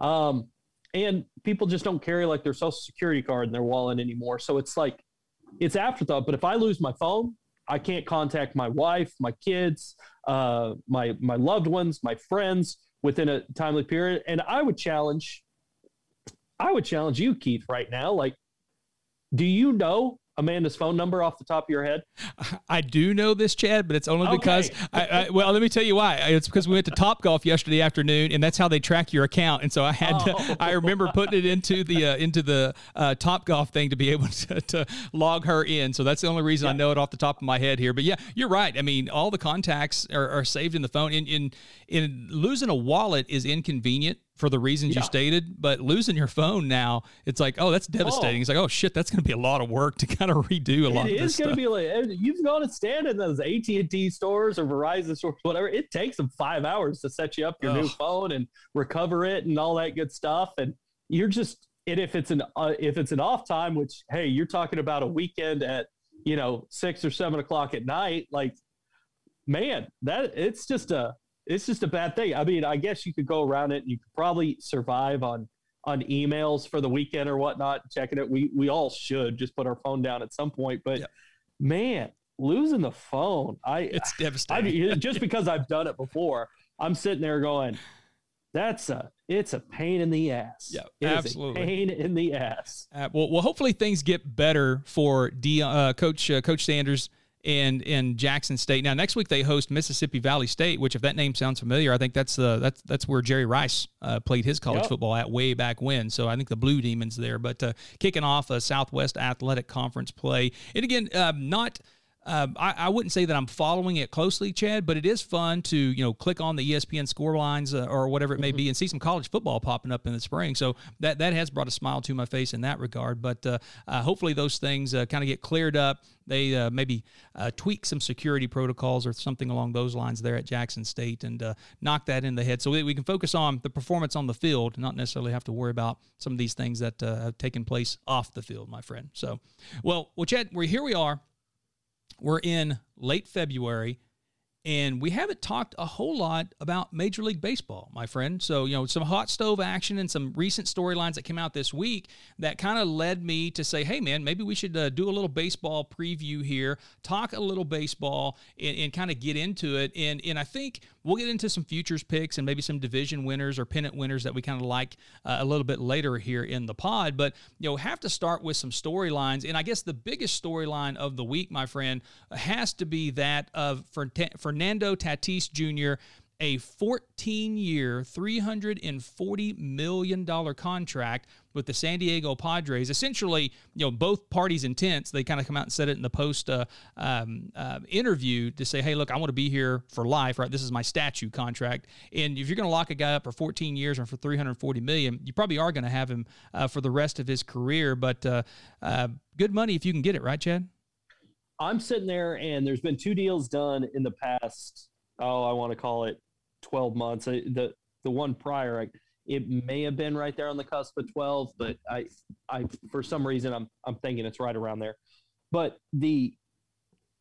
Um, and people just don't carry like their social security card in their wallet anymore. So it's like, it's afterthought. But if I lose my phone, I can't contact my wife, my kids, uh, my my loved ones, my friends within a timely period. And I would challenge, I would challenge you, Keith, right now. Like, do you know Amanda's phone number off the top of your head? I do know this, Chad, but it's only because. I, I, well, let me tell you why. It's because we went to Top Golf yesterday afternoon, and that's how they track your account. And so I had oh. to. I remember putting it into the uh, into the uh, Top Golf thing to be able to, to, log her in. So that's the only reason yeah. I know it off the top of my head here. But yeah, you're right. I mean, all the contacts are, are saved in the phone. In in in losing a wallet is inconvenient for the reasons yeah. you stated, but losing your phone now, it's like, oh, that's devastating. Oh. It's like, oh shit, that's going to be a lot of work to kind of redo a lot. It is going to be like you've gone to stand in those AT and T stores or Verizon stores, whatever. It takes them five hours to set you up your oh. new phone and recover it and all that good stuff. And you're just, and if it's an uh, if it's an off time, which hey, you're talking about a weekend at you know six or seven o'clock at night, like man, that it's just a it's just a bad thing. I mean, I guess you could go around it and you could probably survive on on emails for the weekend or whatnot, checking it. We we all should just put our phone down at some point. But yeah. man, losing the phone, I it's devastating. I, just because I've done it before, I'm sitting there going, that's a it's a pain in the ass. Yeah, it absolutely. pain in the ass. Uh, well, well, hopefully things get better for D, uh, Coach uh, Coach Sanders in in Jackson State. Now next week they host Mississippi Valley State, which if that name sounds familiar, I think that's uh, that's that's where Jerry Rice uh, played his college yep. football at way back when. So I think the Blue Demons there, but uh, kicking off a Southwest Athletic Conference play, and again, um, not um, I, I, wouldn't say that I'm following it closely, Chad, but it is fun to you know click on the ESPN score lines uh, or whatever it may mm-hmm. be and see some college football popping up in the spring. So that that has brought a smile to my face in that regard. But uh, uh, hopefully those things uh, kind of get cleared up. They uh, maybe uh, tweak some security protocols or something along those lines there at Jackson State and knock that in the head so we, we, can focus on the performance on the field, not necessarily have to worry about some of these things that have taken place off the field, my friend. So, well, well, Chad, we're here. We are we're in late February, and we haven't talked a whole lot about Major League Baseball, my friend. So, you know, some hot stove action and some recent storylines that came out this week that kind of led me to say, hey, man, maybe we should uh, do a little baseball preview here, talk a little baseball, and, and kind of get into it. And, and I think we'll get into some futures picks and maybe some division winners or pennant winners that we kind of like uh, a little bit later here in the pod. But you know, have to start with some storylines, and I guess the biggest storyline of the week, my friend, has to be that of Fernando Tatis Jr a 14 year, $340 million contract with the San Diego Padres. Essentially, you know, both parties' intents, they kind of come out and said it in the post uh, um, uh, interview to say, hey, look, I want to be here for life, right? This is my statue contract. And if you're going to lock a guy up for 14 years and for 340 million, you probably are going to have him uh, for the rest of his career. But uh, uh, good money if you can get it, right, Chad? I'm sitting there, and there's been two deals done in the past. Oh, I want to call it 12 months. The the one prior, it may have been right there on the cusp of 12, but I I for some reason I'm I'm thinking it's right around there. But the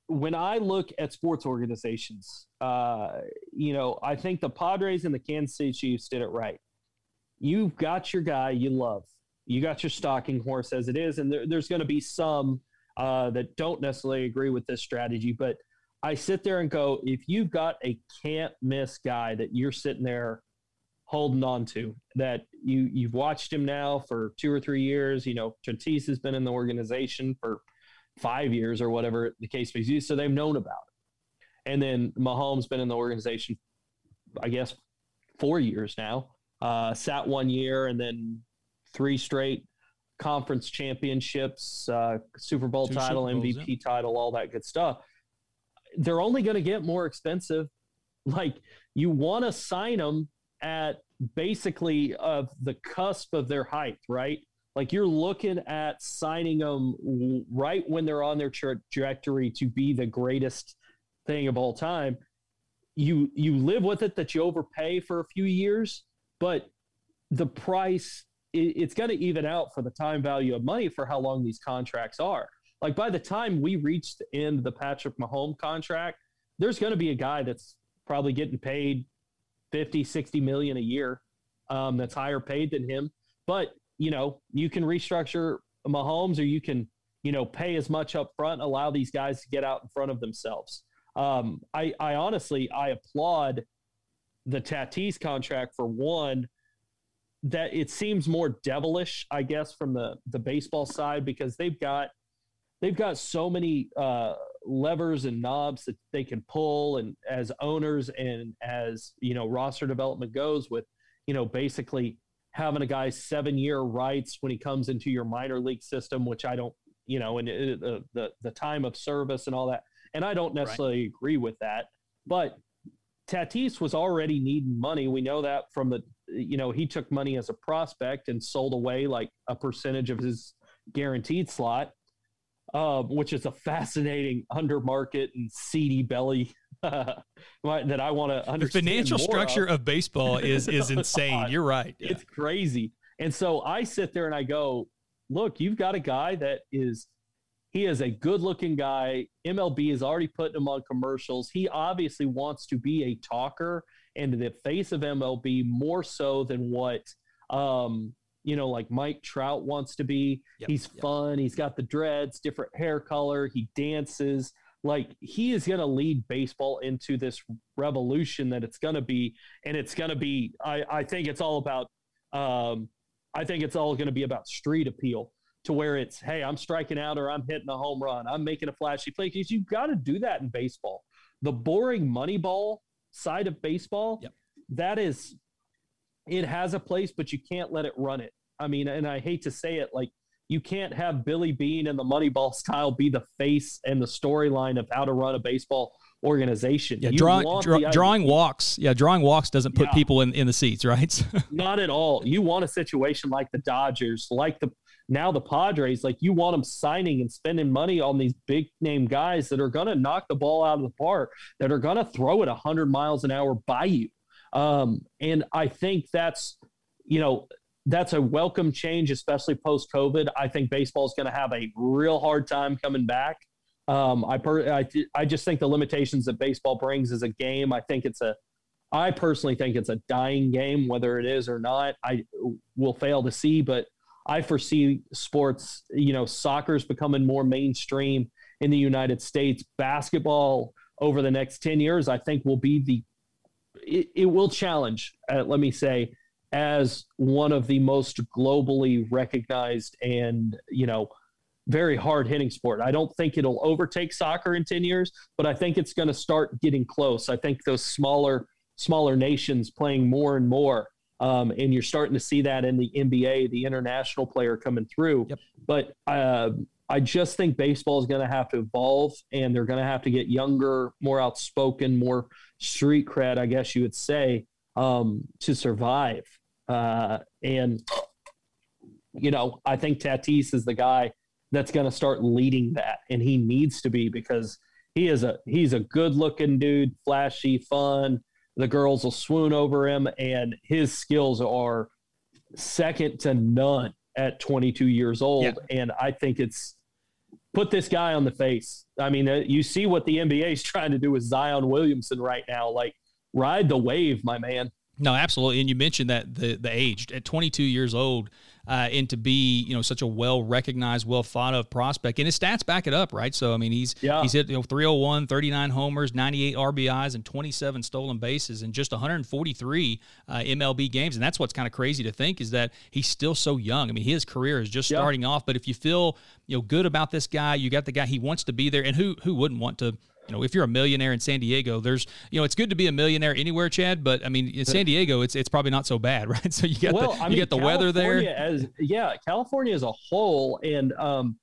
when I look at sports organizations, uh, you know, I think the Padres and the Kansas City Chiefs did it right. You've got your guy you love. You got your stalking horse as it is, and there, there's going to be some uh, that don't necessarily agree with this strategy, but – I sit there and go, if you've got a can't miss guy that you're sitting there holding on to, that you you've watched him now for two or three years, you know, Tatis has been in the organization for five years or whatever the case may be, so they've known about it. And then Mahomes been in the organization, I guess, four years now. Uh, sat one year and then three straight conference championships, uh, Super Bowl Two title, Bowls, MVP yeah. title, all that good stuff they're only going to get more expensive. Like you want to sign them at basically of the cusp of their height, right? Like you're looking at signing them right when they're on their trajectory to be the greatest thing of all time. You you live with it that you overpay for a few years, but the price it, it's going to even out for the time value of money for how long these contracts are. Like by the time we reached the end of the Patrick Mahomes contract, there's going to be a guy that's probably getting paid 50, 60 million a year. Um, that's higher paid than him. But, you know, you can restructure Mahomes or you can, you know, pay as much up front, allow these guys to get out in front of themselves. Um, I, I honestly, I applaud the Tatis contract for one, that it seems more devilish, I guess, from the, the baseball side because they've got – they've got so many uh, levers and knobs that they can pull and as owners and as you know roster development goes with you know basically having a guy seven year rights when he comes into your minor league system which i don't you know and it, the, the the time of service and all that. And i don't necessarily right. agree with that but tatis was already needing money. We know that from the you know he took money as a prospect and sold away like a percentage of his guaranteed slot um, which is a fascinating undermarket and seedy belly that I want to understand. The financial structure of. of. baseball is is insane. You're right. Yeah. It's crazy. And so I sit there and I go, look, you've got a guy that is he is a good looking guy. MLB is already putting him on commercials. He obviously wants to be a talker and the face of MLB more so than what um, you know, like Mike Trout wants to be. Yep, he's yep. fun. He's got the dreads, different hair color. He dances. Like he is going to lead baseball into this revolution that it's going to be, and it's going to be. I, I think it's all about. Um, I think it's all going to be about street appeal to where it's, hey, I'm striking out or I'm hitting a home run. I'm making a flashy play because you've got to do that in baseball. The boring money ball side of baseball, yep. that is it has a place, but you can't let it run it. I mean, and I hate to say it, like you can't have Billy Beane and the Moneyball style be the face and the storyline of how to run a baseball organization. Yeah, drawing draw, drawing walks. Yeah, drawing walks doesn't put yeah. people in, in the seats, right? Not at all. You want a situation like the Dodgers, like the now the Padres, like you want them signing and spending money on these big name guys that are going to knock the ball out of the park, that are going to throw it 100 miles an hour by you. Um, and I think that's, you know, that's a welcome change, especially post COVID. I think baseball is going to have a real hard time coming back. Um, I, per, I, I just think the limitations that baseball brings as a game. I think it's a, I personally think it's a dying game, whether it is or not. I will fail to see, but I foresee sports. You know, soccer is becoming more mainstream in the United States. Basketball over the next ten years, I think, will be the it, it will challenge. Uh, let me say, as one of the most globally recognized and you know very hard hitting sport. I don't think it'll overtake soccer in 10 years, but I think it's going to start getting close. I think those smaller smaller nations playing more and more um, and you're starting to see that in the NBA, the international player coming through. Yep. But uh, I just think baseball is going to have to evolve, and they're going to have to get younger, more outspoken, more street cred, I guess you would say, um, to survive. Uh, and you know, I think Tatis is the guy that's going to start leading that, and he needs to be because he is a he's a good looking dude, flashy, fun the girls will swoon over him, and his skills are second to none at 22 years old. Yeah. And I think it's put this guy on the face. I mean, uh, you see what the NBA is trying to do with Zion Williamson right now. Like, ride the wave, my man. No, absolutely. And you mentioned that the the age at 22 years old, uh, and to be you know such a well recognized, well thought of prospect, and his stats back it up, right? So I mean, he's yeah. he's hit you know 301, 39 homers, 98 RBIs, and 27 stolen bases in just 143 uh, MLB games, and that's what's kind of crazy to think is that he's still so young. I mean, his career is just yeah. starting off, but if you feel you know good about this guy, you got the guy he wants to be there, and who who wouldn't want to you know, if you're a millionaire in San Diego, there's, you know, it's good to be a millionaire anywhere, Chad. But I mean, in San Diego, it's it's probably not so bad, right? So you get well, the I you get the California weather there. As yeah, California as a whole, and um,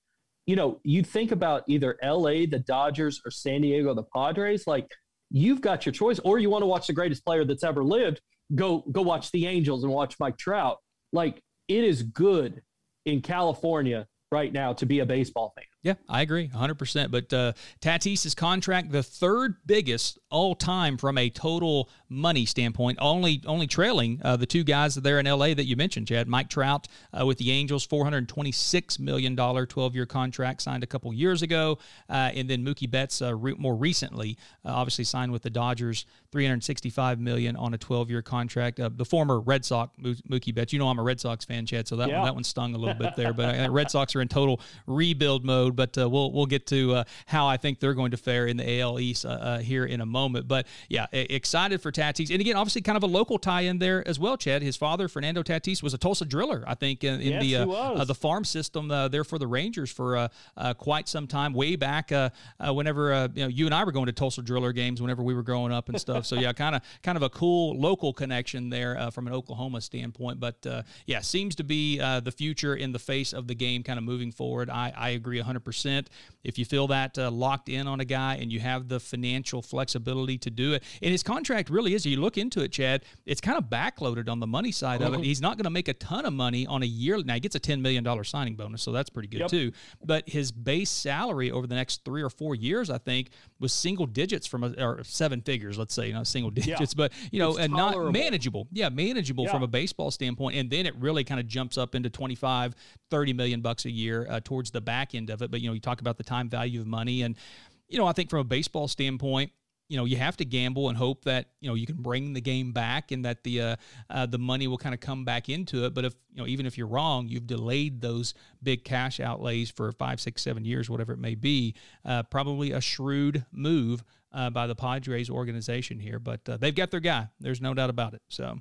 you know, you think about either L.A., the Dodgers, or San Diego, the Padres. Like you've got your choice, or you want to watch the greatest player that's ever lived. Go go watch the Angels and watch Mike Trout. Like it is good in California right now to be a baseball fan. Yeah, I agree 100%. But uh, Tatis's contract, the third biggest all time from a total money standpoint, only only trailing uh, the two guys there in LA that you mentioned, Chad. Mike Trout uh, with the Angels, $426 million 12 year contract signed a couple years ago. Uh, and then Mookie Betts uh, re- more recently, uh, obviously signed with the Dodgers, 365 million on a 12 year contract. the former Red Sox, Mookie Betts. You know, I'm a Red Sox fan, Chad, so that, yeah. one, that one stung a little bit there. But Red Sox are in total rebuild mode but uh, we'll we'll get to uh, how I think they're going to fare in the AL East uh, uh, here in a moment. But yeah, excited for Tatis, and again, obviously, kind of a local tie-in there as well. Chad, his father Fernando Tatis was a Tulsa driller, I think, in, in yes, the uh, uh, the farm system uh, there for the Rangers for uh, quite some time, way back whenever you know you and I were going to Tulsa driller games whenever we were growing up and stuff. so yeah, kind of kind of a cool local connection there from an Oklahoma standpoint. But yeah, seems to be the future in the face of the game, kind of moving forward. I, I agree 100 100%. If you feel that uh, locked in on a guy and you have the financial flexibility to do it, and his contract really is, you look into it, Chad, it's kind of backloaded on the money side of it. Uh-huh. He's not going to make a ton of money on a year. Now, he gets a $10 million signing bonus, so that's pretty good yep. too. But his base salary over the next three or four years, I think, was single digits from a, or seven figures, let's say, not single digits, yeah. but, you know, it's and tolerable. not manageable. Yeah, manageable yeah. from a baseball standpoint. And then it really kind of jumps up into 25, 30 million bucks a year uh, towards the back end of it. But, you know, you talk about the time value of money. And, you know, I think from a baseball standpoint, you know you have to gamble and hope that you know you can bring the game back and that the uh, uh, the money will kind of come back into it. But if you know even if you're wrong, you've delayed those big cash outlays for five, six, seven years, whatever it may be. Uh, probably a shrewd move uh, by the Padres organization here, but uh, they've got their guy. There's no doubt about it. So.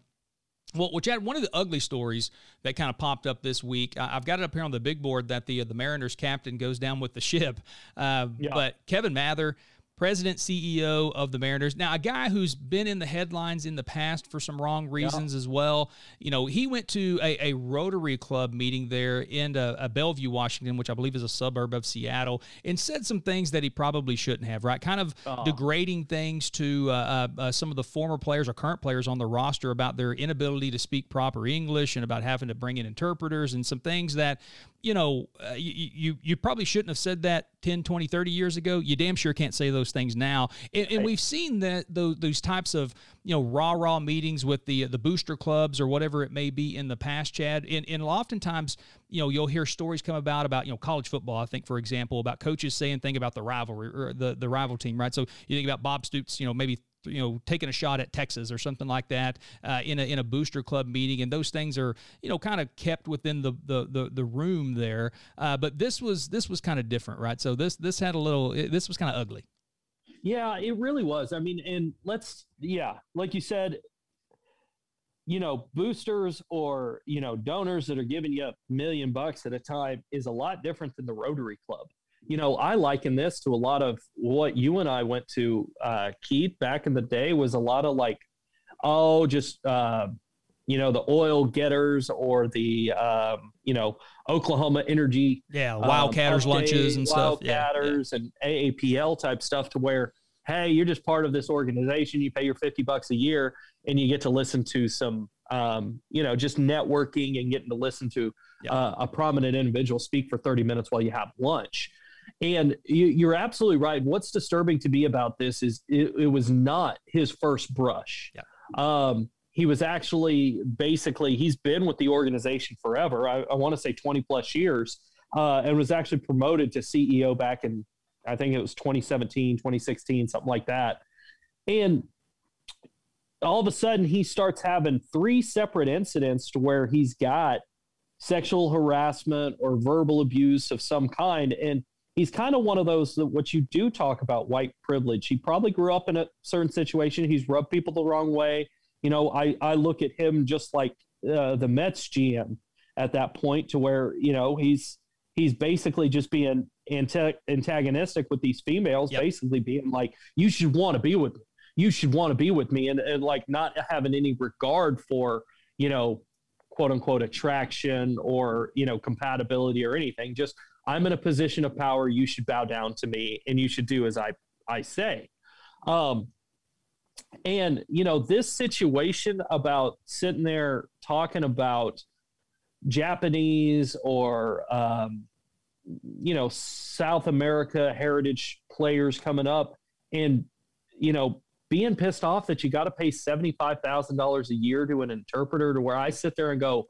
Well, which had one of the ugly stories that kind of popped up this week. I've got it up here on the big board that the uh, the Mariners captain goes down with the ship. Yeah. But Kevin Mather president CEO of the Mariners. Now, a guy who's been in the headlines in the past for some wrong reasons yeah. as well. You know, he went to a, a Rotary Club meeting there in a, a, Bellevue, Washington, which I believe is a suburb of Seattle, and said some things that he probably shouldn't have. Right, kind of uh-huh. degrading things to uh, uh, uh, some of the former players or current players on the roster about their inability to speak proper English and about having to bring in interpreters and some things that you know, uh, you, you, you probably shouldn't have said that 10, 20, 30 years ago. You damn sure can't say those things now. And, and we've seen that those, those types of, you know, raw, raw meetings with the the booster clubs or whatever it may be in the past, Chad. And, and oftentimes, you know, you'll hear stories come about about, you know, college football, I think, for example, about coaches saying thing about the rivalry or the, the rival team, right? So you think about Bob Stoops, you know, maybe you know taking a shot at Texas or something like that uh, in a in a booster club meeting, and those things are you know kind of kept within the the the, the room there. Uh, but this was this was kind of different, right? So this this had a little this was kind of ugly. Yeah, it really was. I mean, and let's yeah, like you said, you know, boosters or you know donors that are giving you a million bucks at a time is a lot different than the Rotary Club. You know, I liken this to a lot of what you and I went to, uh, Keith, back in the day. Was a lot of like, oh, just uh, you know, the oil getters or the um, you know Oklahoma Energy, yeah, Wildcatters um, lunches and stuff, Wildcatters yeah, yeah. and AAPL type stuff, to where hey, you're just part of this organization. You pay your 50 bucks a year and you get to listen to some, um, you know, just networking and getting to listen to uh, a prominent individual speak for 30 minutes while you have lunch. And you, are absolutely right. What's disturbing to me about this is it, it was not his first brush. Yeah. Um, he was actually basically he's been with the organization forever. I, I want to say 20 plus years, uh, and was actually promoted to CEO back in I think it was 2017, 2016, something like that. And all of a sudden, he starts having three separate incidents to where he's got sexual harassment or verbal abuse of some kind. And he's kind of one of those that what you do talk about white privilege. He probably grew up in a certain situation. He's rubbed people the wrong way. You know, I, I look at him just like uh, the Mets GM at that point to where, you know, he's he's basically just being antagonistic with these females, yep. basically being like, "You should want to be with me. You should want to be with me," and, and like not having any regard for you know, quote unquote attraction or you know compatibility or anything. Just I'm in a position of power. You should bow down to me, and you should do as I I say. Um, and you know this situation about sitting there talking about Japanese or um, you know South America heritage players coming up, and you know being pissed off that you got to pay seventy five thousand dollars a year to an interpreter. To where I sit there and go,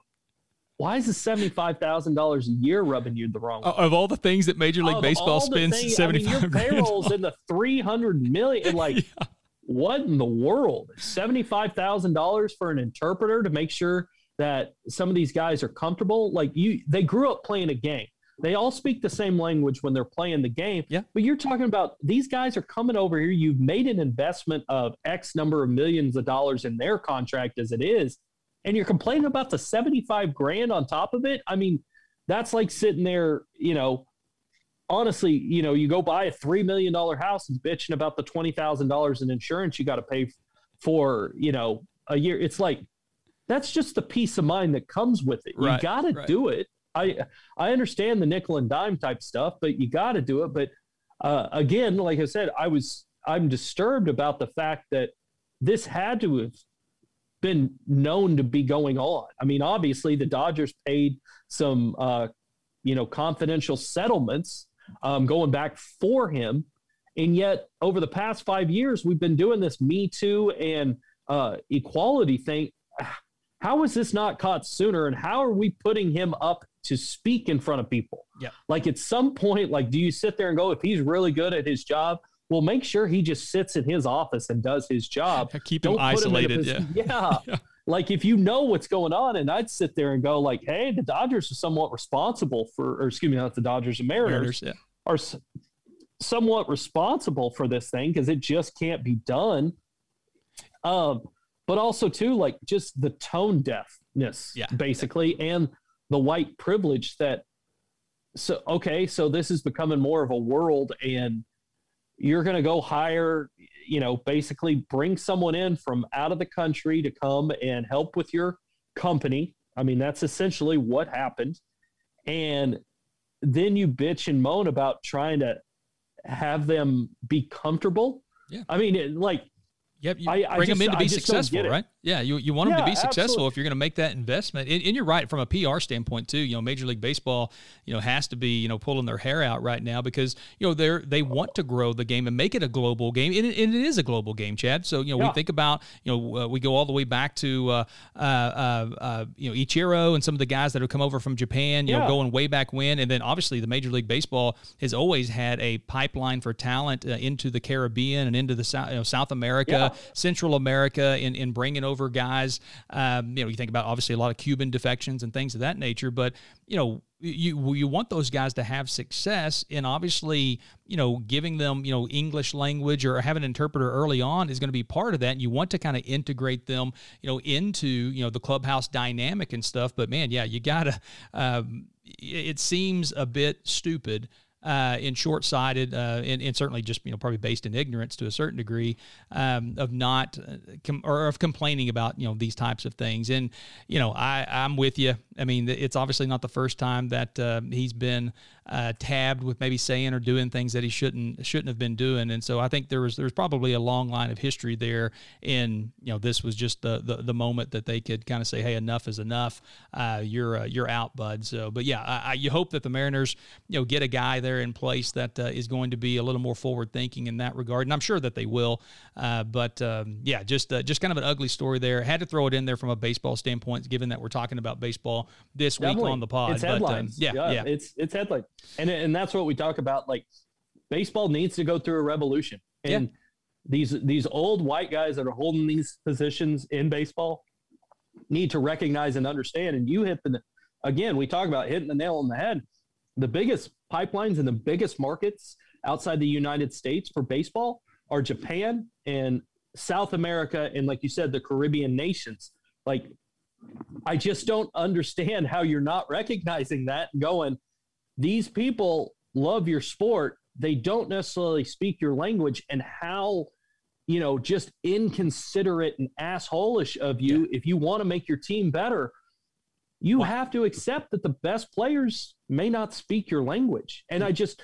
why is the seventy five thousand dollars a year rubbing you the wrong way? Of all the things that Major League of Baseball spends, seventy five. I mean, your payrolls in the three hundred million. Like, yeah. What in the world? Seventy five thousand dollars for an interpreter to make sure that some of these guys are comfortable. Like you, they grew up playing a game. They all speak the same language when they're playing the game. Yeah. But you're talking about these guys are coming over here. You've made an investment of X number of millions of dollars in their contract as it is, and you're complaining about the 75 grand on top of it. I mean, that's like sitting there, you know, honestly, you know, you go buy a $3 million house and bitching about the $20,000 in insurance you got to pay for, you know, a year. It's like, that's just the peace of mind that comes with it. Right, you got to right. do it. I I understand the nickel and dime type stuff, but you got to do it. But uh, again, like I said, I was I'm disturbed about the fact that this had to have been known to be going on. I mean, obviously, the Dodgers paid some uh, you know confidential settlements um, going back for him, and yet over the past five years, we've been doing this Me Too and uh, equality thing. How is this not caught sooner? And how are we putting him up to speak in front of people? Yeah. Like at some point like do you sit there and go if he's really good at his job well make sure he just sits in his office and does his job. Keep Don't him isolated. yeah. yeah. yeah like if you know what's going on and i'd sit there and go like hey the dodgers are somewhat responsible for or excuse me not the dodgers and mariners, mariners yeah. are s- somewhat responsible for this thing because it just can't be done um but also too like just the tone deafness yeah. basically and the white privilege that so okay so this is becoming more of a world and you're going to go hire you know basically bring someone in from out of the country to come and help with your company. I mean that's essentially what happened. And then you bitch and moan about trying to have them be comfortable. Yeah. I mean it, like Yep, you I, bring I just, them in to be successful, right? Yeah, you, you want them yeah, to be successful absolutely. if you're going to make that investment. And, and, you're right from a PR standpoint too. You know, Major League Baseball, you know, has to be you know pulling their hair out right now because you know they're they want to grow the game and make it a global game, and it, and it is a global game, Chad. So you know yeah. we think about you know uh, we go all the way back to uh, uh, uh, uh, you know Ichiro and some of the guys that have come over from Japan, you yeah. know, going way back when, and then obviously the Major League Baseball has always had a pipeline for talent uh, into the Caribbean and into the South, you know, South America. Central America in, in bringing over guys. Um, you know, you think about obviously a lot of Cuban defections and things of that nature, but you know, you you want those guys to have success and obviously you know giving them you know english language or having an interpreter early on is going to be part of that and you want to kind of integrate them you know into you know the clubhouse dynamic and stuff but man yeah you gotta um, it seems a bit stupid uh, and short-sighted, uh, and, and, certainly just you know probably based in ignorance to a certain degree um, of not uh, com- or of complaining about you know these types of things. And you know I I'm with you. I mean it's obviously not the first time that uh, he's been uh, tabbed with maybe saying or doing things that he shouldn't shouldn't have been doing. And so I think there was there's probably a long line of history there. And you know this was just the the, the moment that they could kind of say, hey, enough is enough. Uh, you're uh, you're out, bud. So, but yeah, I, I, you hope that the Mariners you know get a guy there in place that uh, is going to be a little more forward thinking in that regard, and I'm sure that they will. Uh, but um, yeah, just uh, just kind of an ugly story there. Had to throw it in there from a baseball standpoint, given that we're talking about baseball this Definitely. week on the pod. It's but, um, headlines. Um, yeah, yeah, yeah, it's it's headlines and and that's what we talk about. Like baseball needs to go through a revolution, and yeah. these these old white guys that are holding these positions in baseball need to recognize and understand. And you hit the again, we talk about hitting the nail on the head. The biggest pipelines and the biggest markets outside the United States for baseball are Japan and South America, and like you said, the Caribbean nations. Like, I just don't understand how you're not recognizing that and going, these people love your sport. They don't necessarily speak your language, and how you know just inconsiderate and assholeish of you yeah. if you want to make your team better. You have to accept that the best players may not speak your language. And i just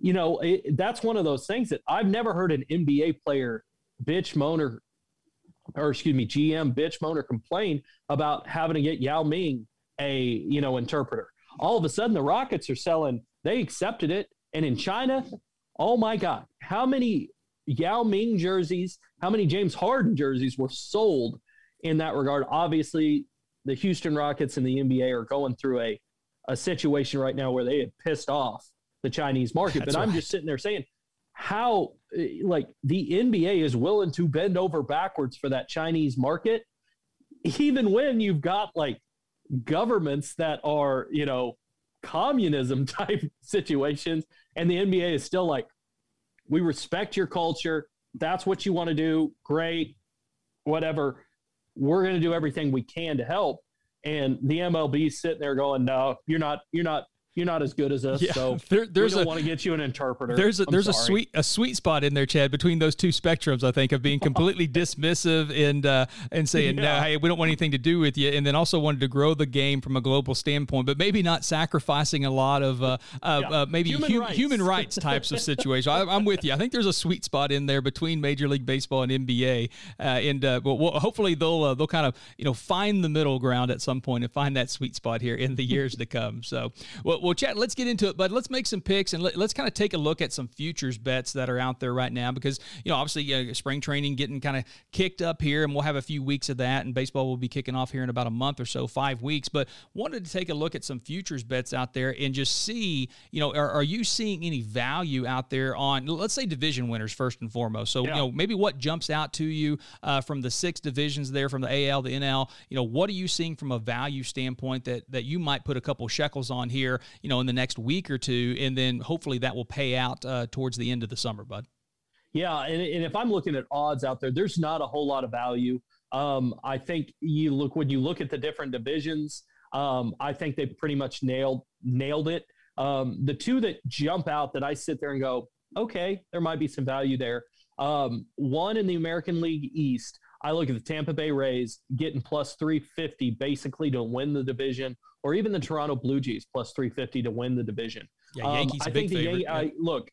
you know it, that's one of those things that i've never heard an nba player bitch moaner or or excuse me gm bitch moaner complain about having to get yao ming a you know interpreter all of a sudden the Rockets are selling, they accepted it. And in China, oh my God, how many Yao Ming jerseys, how many James Harden jerseys were sold in that regard? Obviously, the Houston Rockets and the NBA are going through a, a situation right now where they had pissed off the Chinese market. That's but right. I'm just sitting there saying, how eh, like the NBA is willing to bend over backwards for that Chinese market, even when you've got like governments that are, you know, communism type situations. And the NBA is still like, we respect your culture. That's what you want to do. Great. Whatever. We're going to do everything we can to help. And the MLB sitting there going, no, you're not, you're not you're not as good as us. Yeah, so there, there's we don't a, want to get you an interpreter. There's a, I'm there's sorry. a sweet a sweet spot in there, Chad, between those two spectrums. I think of being completely dismissive and uh, and saying yeah. no, hey, we don't want anything to do with you, and then also wanted to grow the game from a global standpoint, but maybe not sacrificing a lot of uh, uh, yeah. maybe human, hu- rights. human rights types of situations. I, am with you. I think there's a sweet spot in there between Major League Baseball and NBA, uh, and uh, well, well, hopefully they'll uh, they'll kind of you know find the middle ground at some point and find that sweet spot here in the years to come. So, well, well, Chad, let's get into it, but let's make some picks and let, us kind of take a look at some futures bets that are out there right now because, you know, obviously uh, spring training getting kind of kicked up here and we'll have a few weeks of that and baseball will be kicking off here in about a month or so, five weeks. But wanted to take a look at some futures bets out there and just see, you know, are, are you seeing any value out there on, let's say division winners first and foremost. So, yeah. you know, maybe what jumps out to you uh, from the six divisions there, from the AL, the NL, you know, what are you seeing from a value standpoint that, that you might put a couple shekels on here, you know, in the next week or two, and then hopefully that will pay out uh, towards the end of the summer, bud. Yeah, and, and if I'm looking at odds out there, there's not a whole lot of value. Um, I think you look when you look at the different divisions. Um, I think they pretty much nailed nailed it. Um, the two that jump out that I sit there and go, okay, there might be some value there. Um, one in the American League East, I look at the Tampa Bay Rays getting plus 350 basically to win the division or even the Toronto Blue Jays plus 350 to win the division. Yeah, Yankees um, I think the Yan- I, look,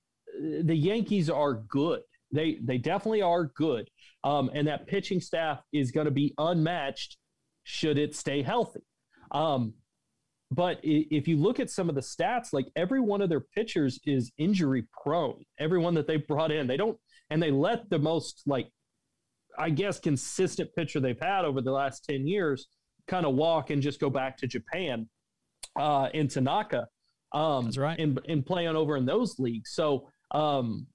the Yankees are good. They they definitely are good. Um, and that pitching staff is going to be unmatched should it stay healthy. Um, but if you look at some of the stats, like every one of their pitchers is injury prone. Everyone that they brought in, they don't, and they let the most like, I guess, consistent pitcher they've had over the last 10 years kind of walk and just go back to Japan uh, in Tanaka. Um, That's right. And, and play on over in those leagues. So, um,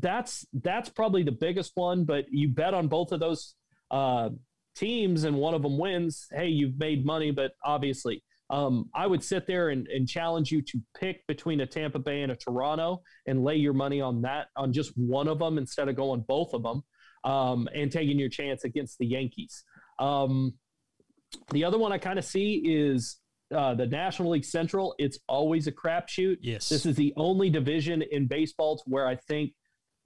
that's that's probably the biggest one. But you bet on both of those uh, teams, and one of them wins. Hey, you've made money, but obviously. Um, I would sit there and, and challenge you to pick between a Tampa Bay and a Toronto and lay your money on that on just one of them instead of going both of them um, and taking your chance against the Yankees. Um, the other one I kind of see is uh, the National League Central. It's always a crapshoot. Yes. This is the only division in baseball where I think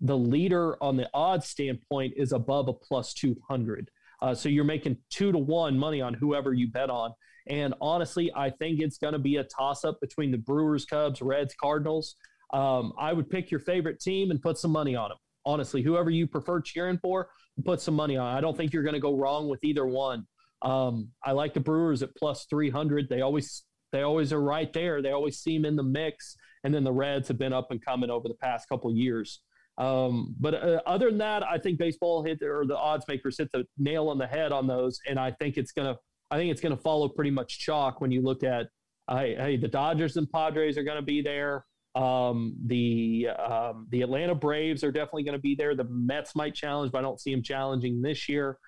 the leader on the odds standpoint is above a plus 200. Uh, so you're making two to one money on whoever you bet on. And honestly, I think it's going to be a toss up between the Brewers, Cubs, Reds, Cardinals. Um, I would pick your favorite team and put some money on them. Honestly, whoever you prefer cheering for, put some money on. I don't think you're going to go wrong with either one. Um, I like the Brewers at plus 300. They always they always are right there. They always seem in the mix. And then the Reds have been up and coming over the past couple years. Um, but uh, other than that, I think baseball hit or the odds makers hit the nail on the head on those, and I think it's gonna I think it's gonna follow pretty much chalk when you look at uh, hey the Dodgers and Padres are gonna be there. Um, the um, the Atlanta Braves are definitely going to be there. The Mets might challenge, but I don't see them challenging this year.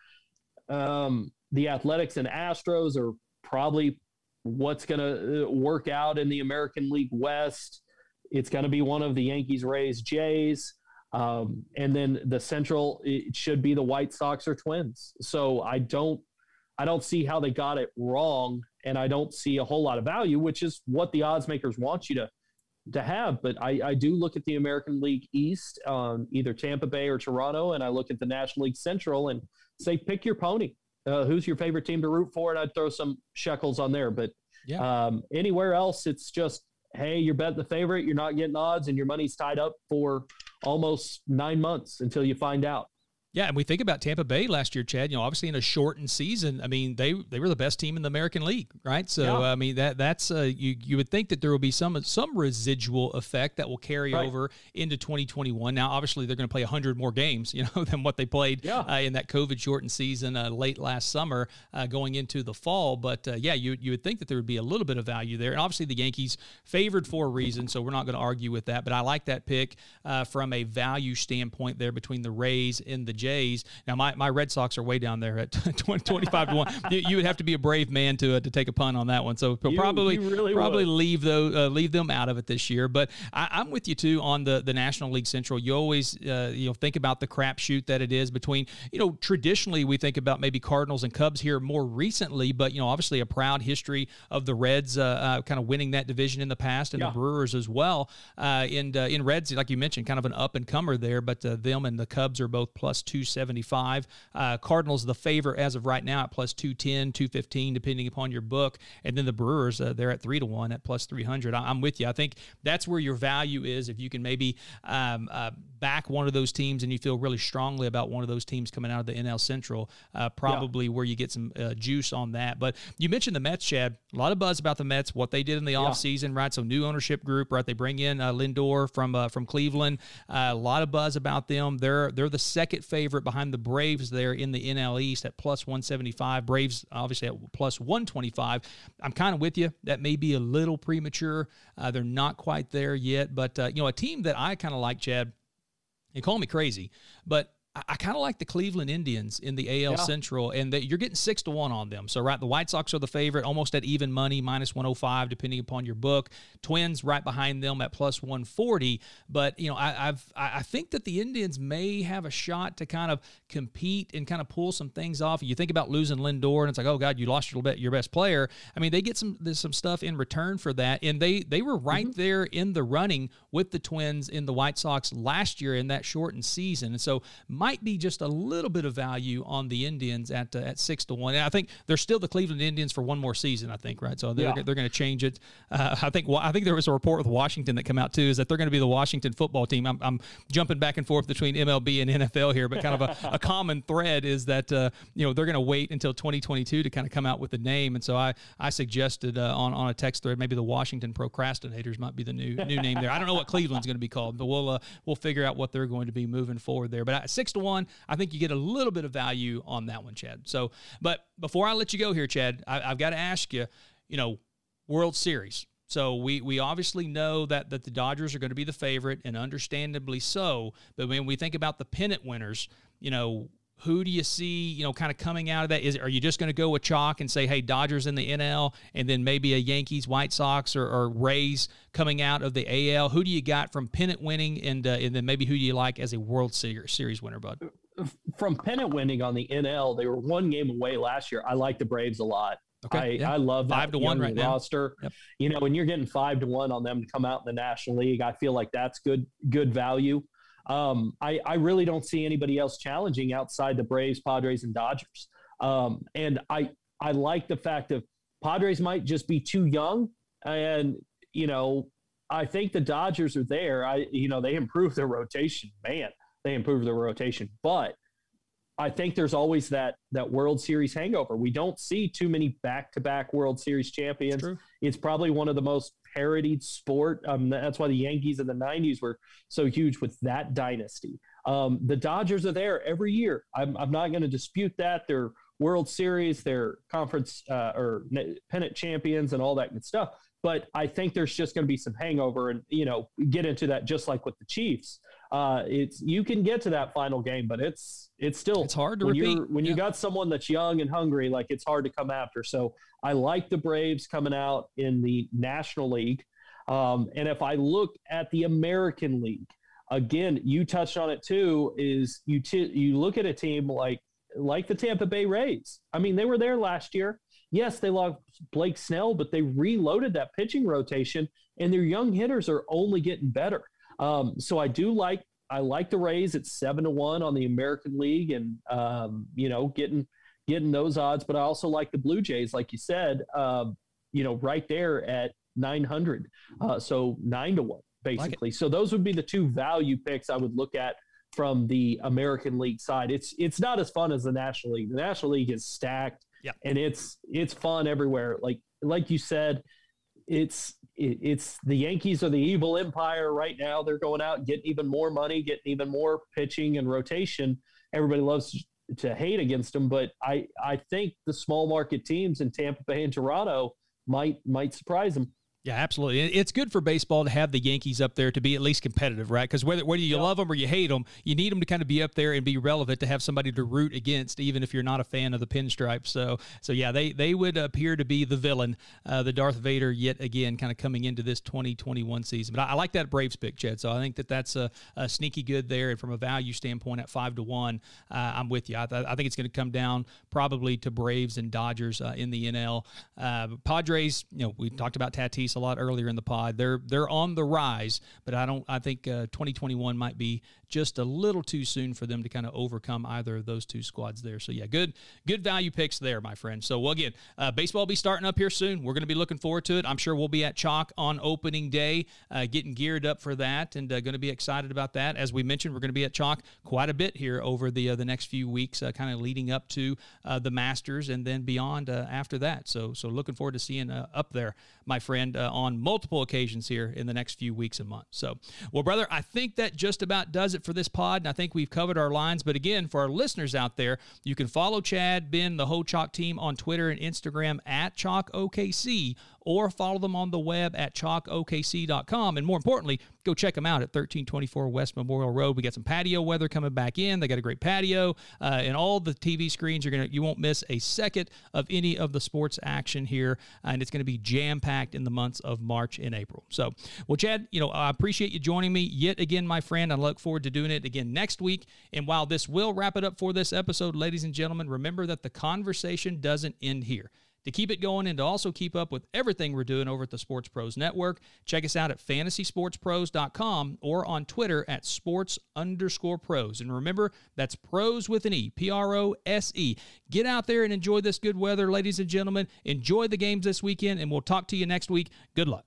Um, the Athletics and Astros are probably what's going to uh, work out in the American League West. It's going to be one of the Yankees, Rays, Jays. Um, and then the Central, it should be the White Sox or Twins. So I don't, I don't see how they got it wrong, and I don't see a whole lot of value, which is what the odds makers want you to to have. But I, I do look at the American League East, um, either Tampa Bay or Toronto, and I look at the National League Central and say, pick your pony. Uh, who's your favorite team to root for? And I'd throw some shekels on there. But yeah. um, anywhere else, it's just, hey, you're betting the favorite, you're not getting odds, and your money's tied up for almost nine months until you find out. Yeah, and we think about Tampa Bay last year, Chad. You know, obviously in a shortened season, I mean they they were the best team in the American League, right? So yeah. I mean that that's uh, you you would think that there will be some some residual effect that will carry right. over into 2021. Now, obviously they're going to play 100 more games, you know, than what they played yeah. uh, in that COVID shortened season uh, late last summer, uh, going into the fall. But uh, yeah, you you would think that there would be a little bit of value there, and obviously the Yankees favored for a reason, so we're not going to argue with that. But I like that pick uh, from a value standpoint there between the Rays and the Jays. Now, my, my Red Sox are way down there at 20, 25 to 1. You, you, would have to be a brave man to uh, to take a pun on that one. So you, probably you really probably would. leave those, uh, leave them out of it this year. But I, am with you too on the, the National League Central. You always uh, you know think about the crapshoot that it is between you know traditionally we think about maybe Cardinals and Cubs here more recently, but you know obviously a proud history of the Reds uh, uh, kind of winning that division in the past and yeah. the Brewers as well. Uh, and in Reds, like you mentioned, kind of an up and comer there, but them and the Cubs are both plus two 275. Uh, Cardinals, the favorite as of right now at plus 210, 215, depending upon your book. And then the Brewers, uh, they're at 3 to 1 at plus 300. I, am with you. I think that's where your value is. If you can maybe um, uh, back one of those teams and you feel really strongly about one of those teams coming out of the NL Central, uh, probably yeah. where you get some uh, juice on that. But you mentioned the Mets, Chad. A lot of buzz about the Mets, what they did in the yeah. offseason, right? So new ownership group, right? They bring in uh, Lindor from from Cleveland. a lot of buzz about them. They're they're the second favorite behind the Braves there in the NL East at plus 175. Braves obviously at plus 125. I'm kind of with you. That may be a little premature. Uh, they're not quite there yet, but uh, you know, a team that I kind of like, Chad. You call me crazy, but I, I kind of like the Cleveland Indians in the AL yeah. Central, and that you're getting six to one on them. So, right, the White Sox are the favorite, almost at even money, minus 105, depending upon your book. Twins right behind them at plus 140. But you know, I, I've I think that the Indians may have a shot to kind of compete and kind of pull some things off. You think about losing Lindor, and it's like, oh God, you lost your your best player. I mean, they get some some stuff in return for that, and they they were right mm-hmm. there in the running with the Twins in the White Sox last year in that shortened season, and so might be just a little bit of value on the Indians at uh, at six to one. And I think they're still the Cleveland Indians for one more season. I think right, so they're yeah. they're going to change it. Uh, I think I think there was a report with Washington that came out too is that they're going to be the Washington football team. I'm, I'm jumping back and forth between MLB and NFL here, but kind of a, a common thread is that uh, you know they're going to wait until 2022 to kind of come out with a name. And so I I suggested uh, on on a text thread maybe the Washington Procrastinators might be the new new name there. I don't know what Cleveland's going to be called, but we'll uh, we'll figure out what they're going to be moving forward there. But six to one, I think you get a little bit of value on that one, Chad. So, but before I let you go here, Chad, I, I've got to ask you, you know, World Series. So we we obviously know that that the Dodgers are going to be the favorite, and understandably so. But when we think about the pennant winners, you know, who do you see, you know, kind of coming out of that? Is are you just going to go with chalk and say, hey, Dodgers in the NL, and then maybe a Yankees, White Sox, or, or Rays coming out of the AL? Who do you got from pennant winning, and uh, and then maybe who do you like as a World Series winner, Bud? From pennant winning on the NL, they were one game away last year. I like the Braves a lot. Okay, I, yeah. I love that five to one right roster. Yep. You know, when you're getting five to one on them to come out in the National League, I feel like that's good good value. Um, I, I really don't see anybody else challenging outside the Braves, Padres, and Dodgers. Um, and I I like the fact that Padres might just be too young, and you know I think the Dodgers are there. I you know they improved their rotation, man, they improved their rotation, but I think there's always that that World Series hangover. We don't see too many back-to-back World Series champions. It's probably one of the most parodied sport. Um, that's why the Yankees in the '90s were so huge with that dynasty. Um, the Dodgers are there every year. I'm, I'm not going to dispute that. They're World Series, they're conference uh, or pennant champions, and all that good stuff. But I think there's just going to be some hangover, and you know, get into that just like with the Chiefs uh, it's you can get to that final game, but it's it's still it's hard to when repeat. when yeah. you got someone that's young and hungry, like it's hard to come after. So I like the Braves coming out in the National League, um, and if I look at the American League, again, you touched on it too. Is you t- you look at a team like like the Tampa Bay Rays. I mean, they were there last year. Yes, they lost Blake Snell, but they reloaded that pitching rotation, and their young hitters are only getting better. Um, so I do like I like the Rays at seven to one on the American League, and um, you know getting getting those odds. But I also like the Blue Jays, like you said, um, you know, right there at nine hundred. Uh, so nine to one basically. Like so those would be the two value picks I would look at from the American League side. It's it's not as fun as the National League. The National League is stacked, yeah, and it's it's fun everywhere. Like like you said, it's it, it's the Yankees are the evil empire right now. They're going out getting even more money, getting even more pitching and rotation. Everybody loves to hate against them, but I I think the small market teams in Tampa Bay and Toronto might might surprise them. Yeah, absolutely. It's good for baseball to have the Yankees up there to be at least competitive, right? Because whether whether you love them or you hate them, you need them to kind of be up there and be relevant to have somebody to root against, even if you're not a fan of the pinstripes. So, so yeah, they they would appear to be the villain, uh, the Darth Vader, yet again, kind of coming into this 2021 season. But I, I like that Braves pick, Chad. So I think that that's a, a, sneaky good there, and from a value standpoint, at five to one, uh, I'm with you. I, th- I think it's going to come down probably to Braves and Dodgers uh, in the NL. Uh, Padres, you know, we talked about Tatis a lot earlier in the pod. They're they're on the rise, but I don't. I think uh, 2021 might be just a little too soon for them to kind of overcome either of those two squads there. So yeah, good good value picks there, my friend. So well, again, uh, baseball will be starting up here soon. We're going to be looking forward to it. I'm sure we'll be at Chalk on opening day, uh, getting geared up for that, and uh, going to be excited about that. As we mentioned, we're going to be at Chalk quite a bit here over the uh, the next few weeks, uh, kind of leading up to the Masters and then beyond after that. So so looking forward to seeing up there, my friend, on multiple occasions here in the next few weeks and months. So well, brother, I think that just about does it for this pod, and I think we've covered our lines. But again, for our listeners out there, you can follow Chad, Ben, the whole Chalk team on Twitter and Instagram at ChalkOKC or follow them on the web at chalkokc.com. And more importantly, go check them out at 1324 West Memorial Road. We got some patio weather coming back in. They got a great patio, uh, and all the TV screens. You're gonna you won't miss a second of any of the sports action here, and it's going to be jam packed in the months of March and April. So, well, Chad, you know I appreciate you joining me yet again, my friend. I look forward to doing it again next week. And while this will wrap it up for this episode, ladies and gentlemen, remember that the conversation doesn't end here. To keep it going and to also keep up with everything we're doing over at the Sports Pros Network, check us out at fantasysportspros.com or on Twitter at sports underscore pros. And remember, that's pros with an E, P R O S E. Get out there and enjoy this good weather, ladies and gentlemen. Enjoy the games this weekend, and we'll talk to you next week. Good luck.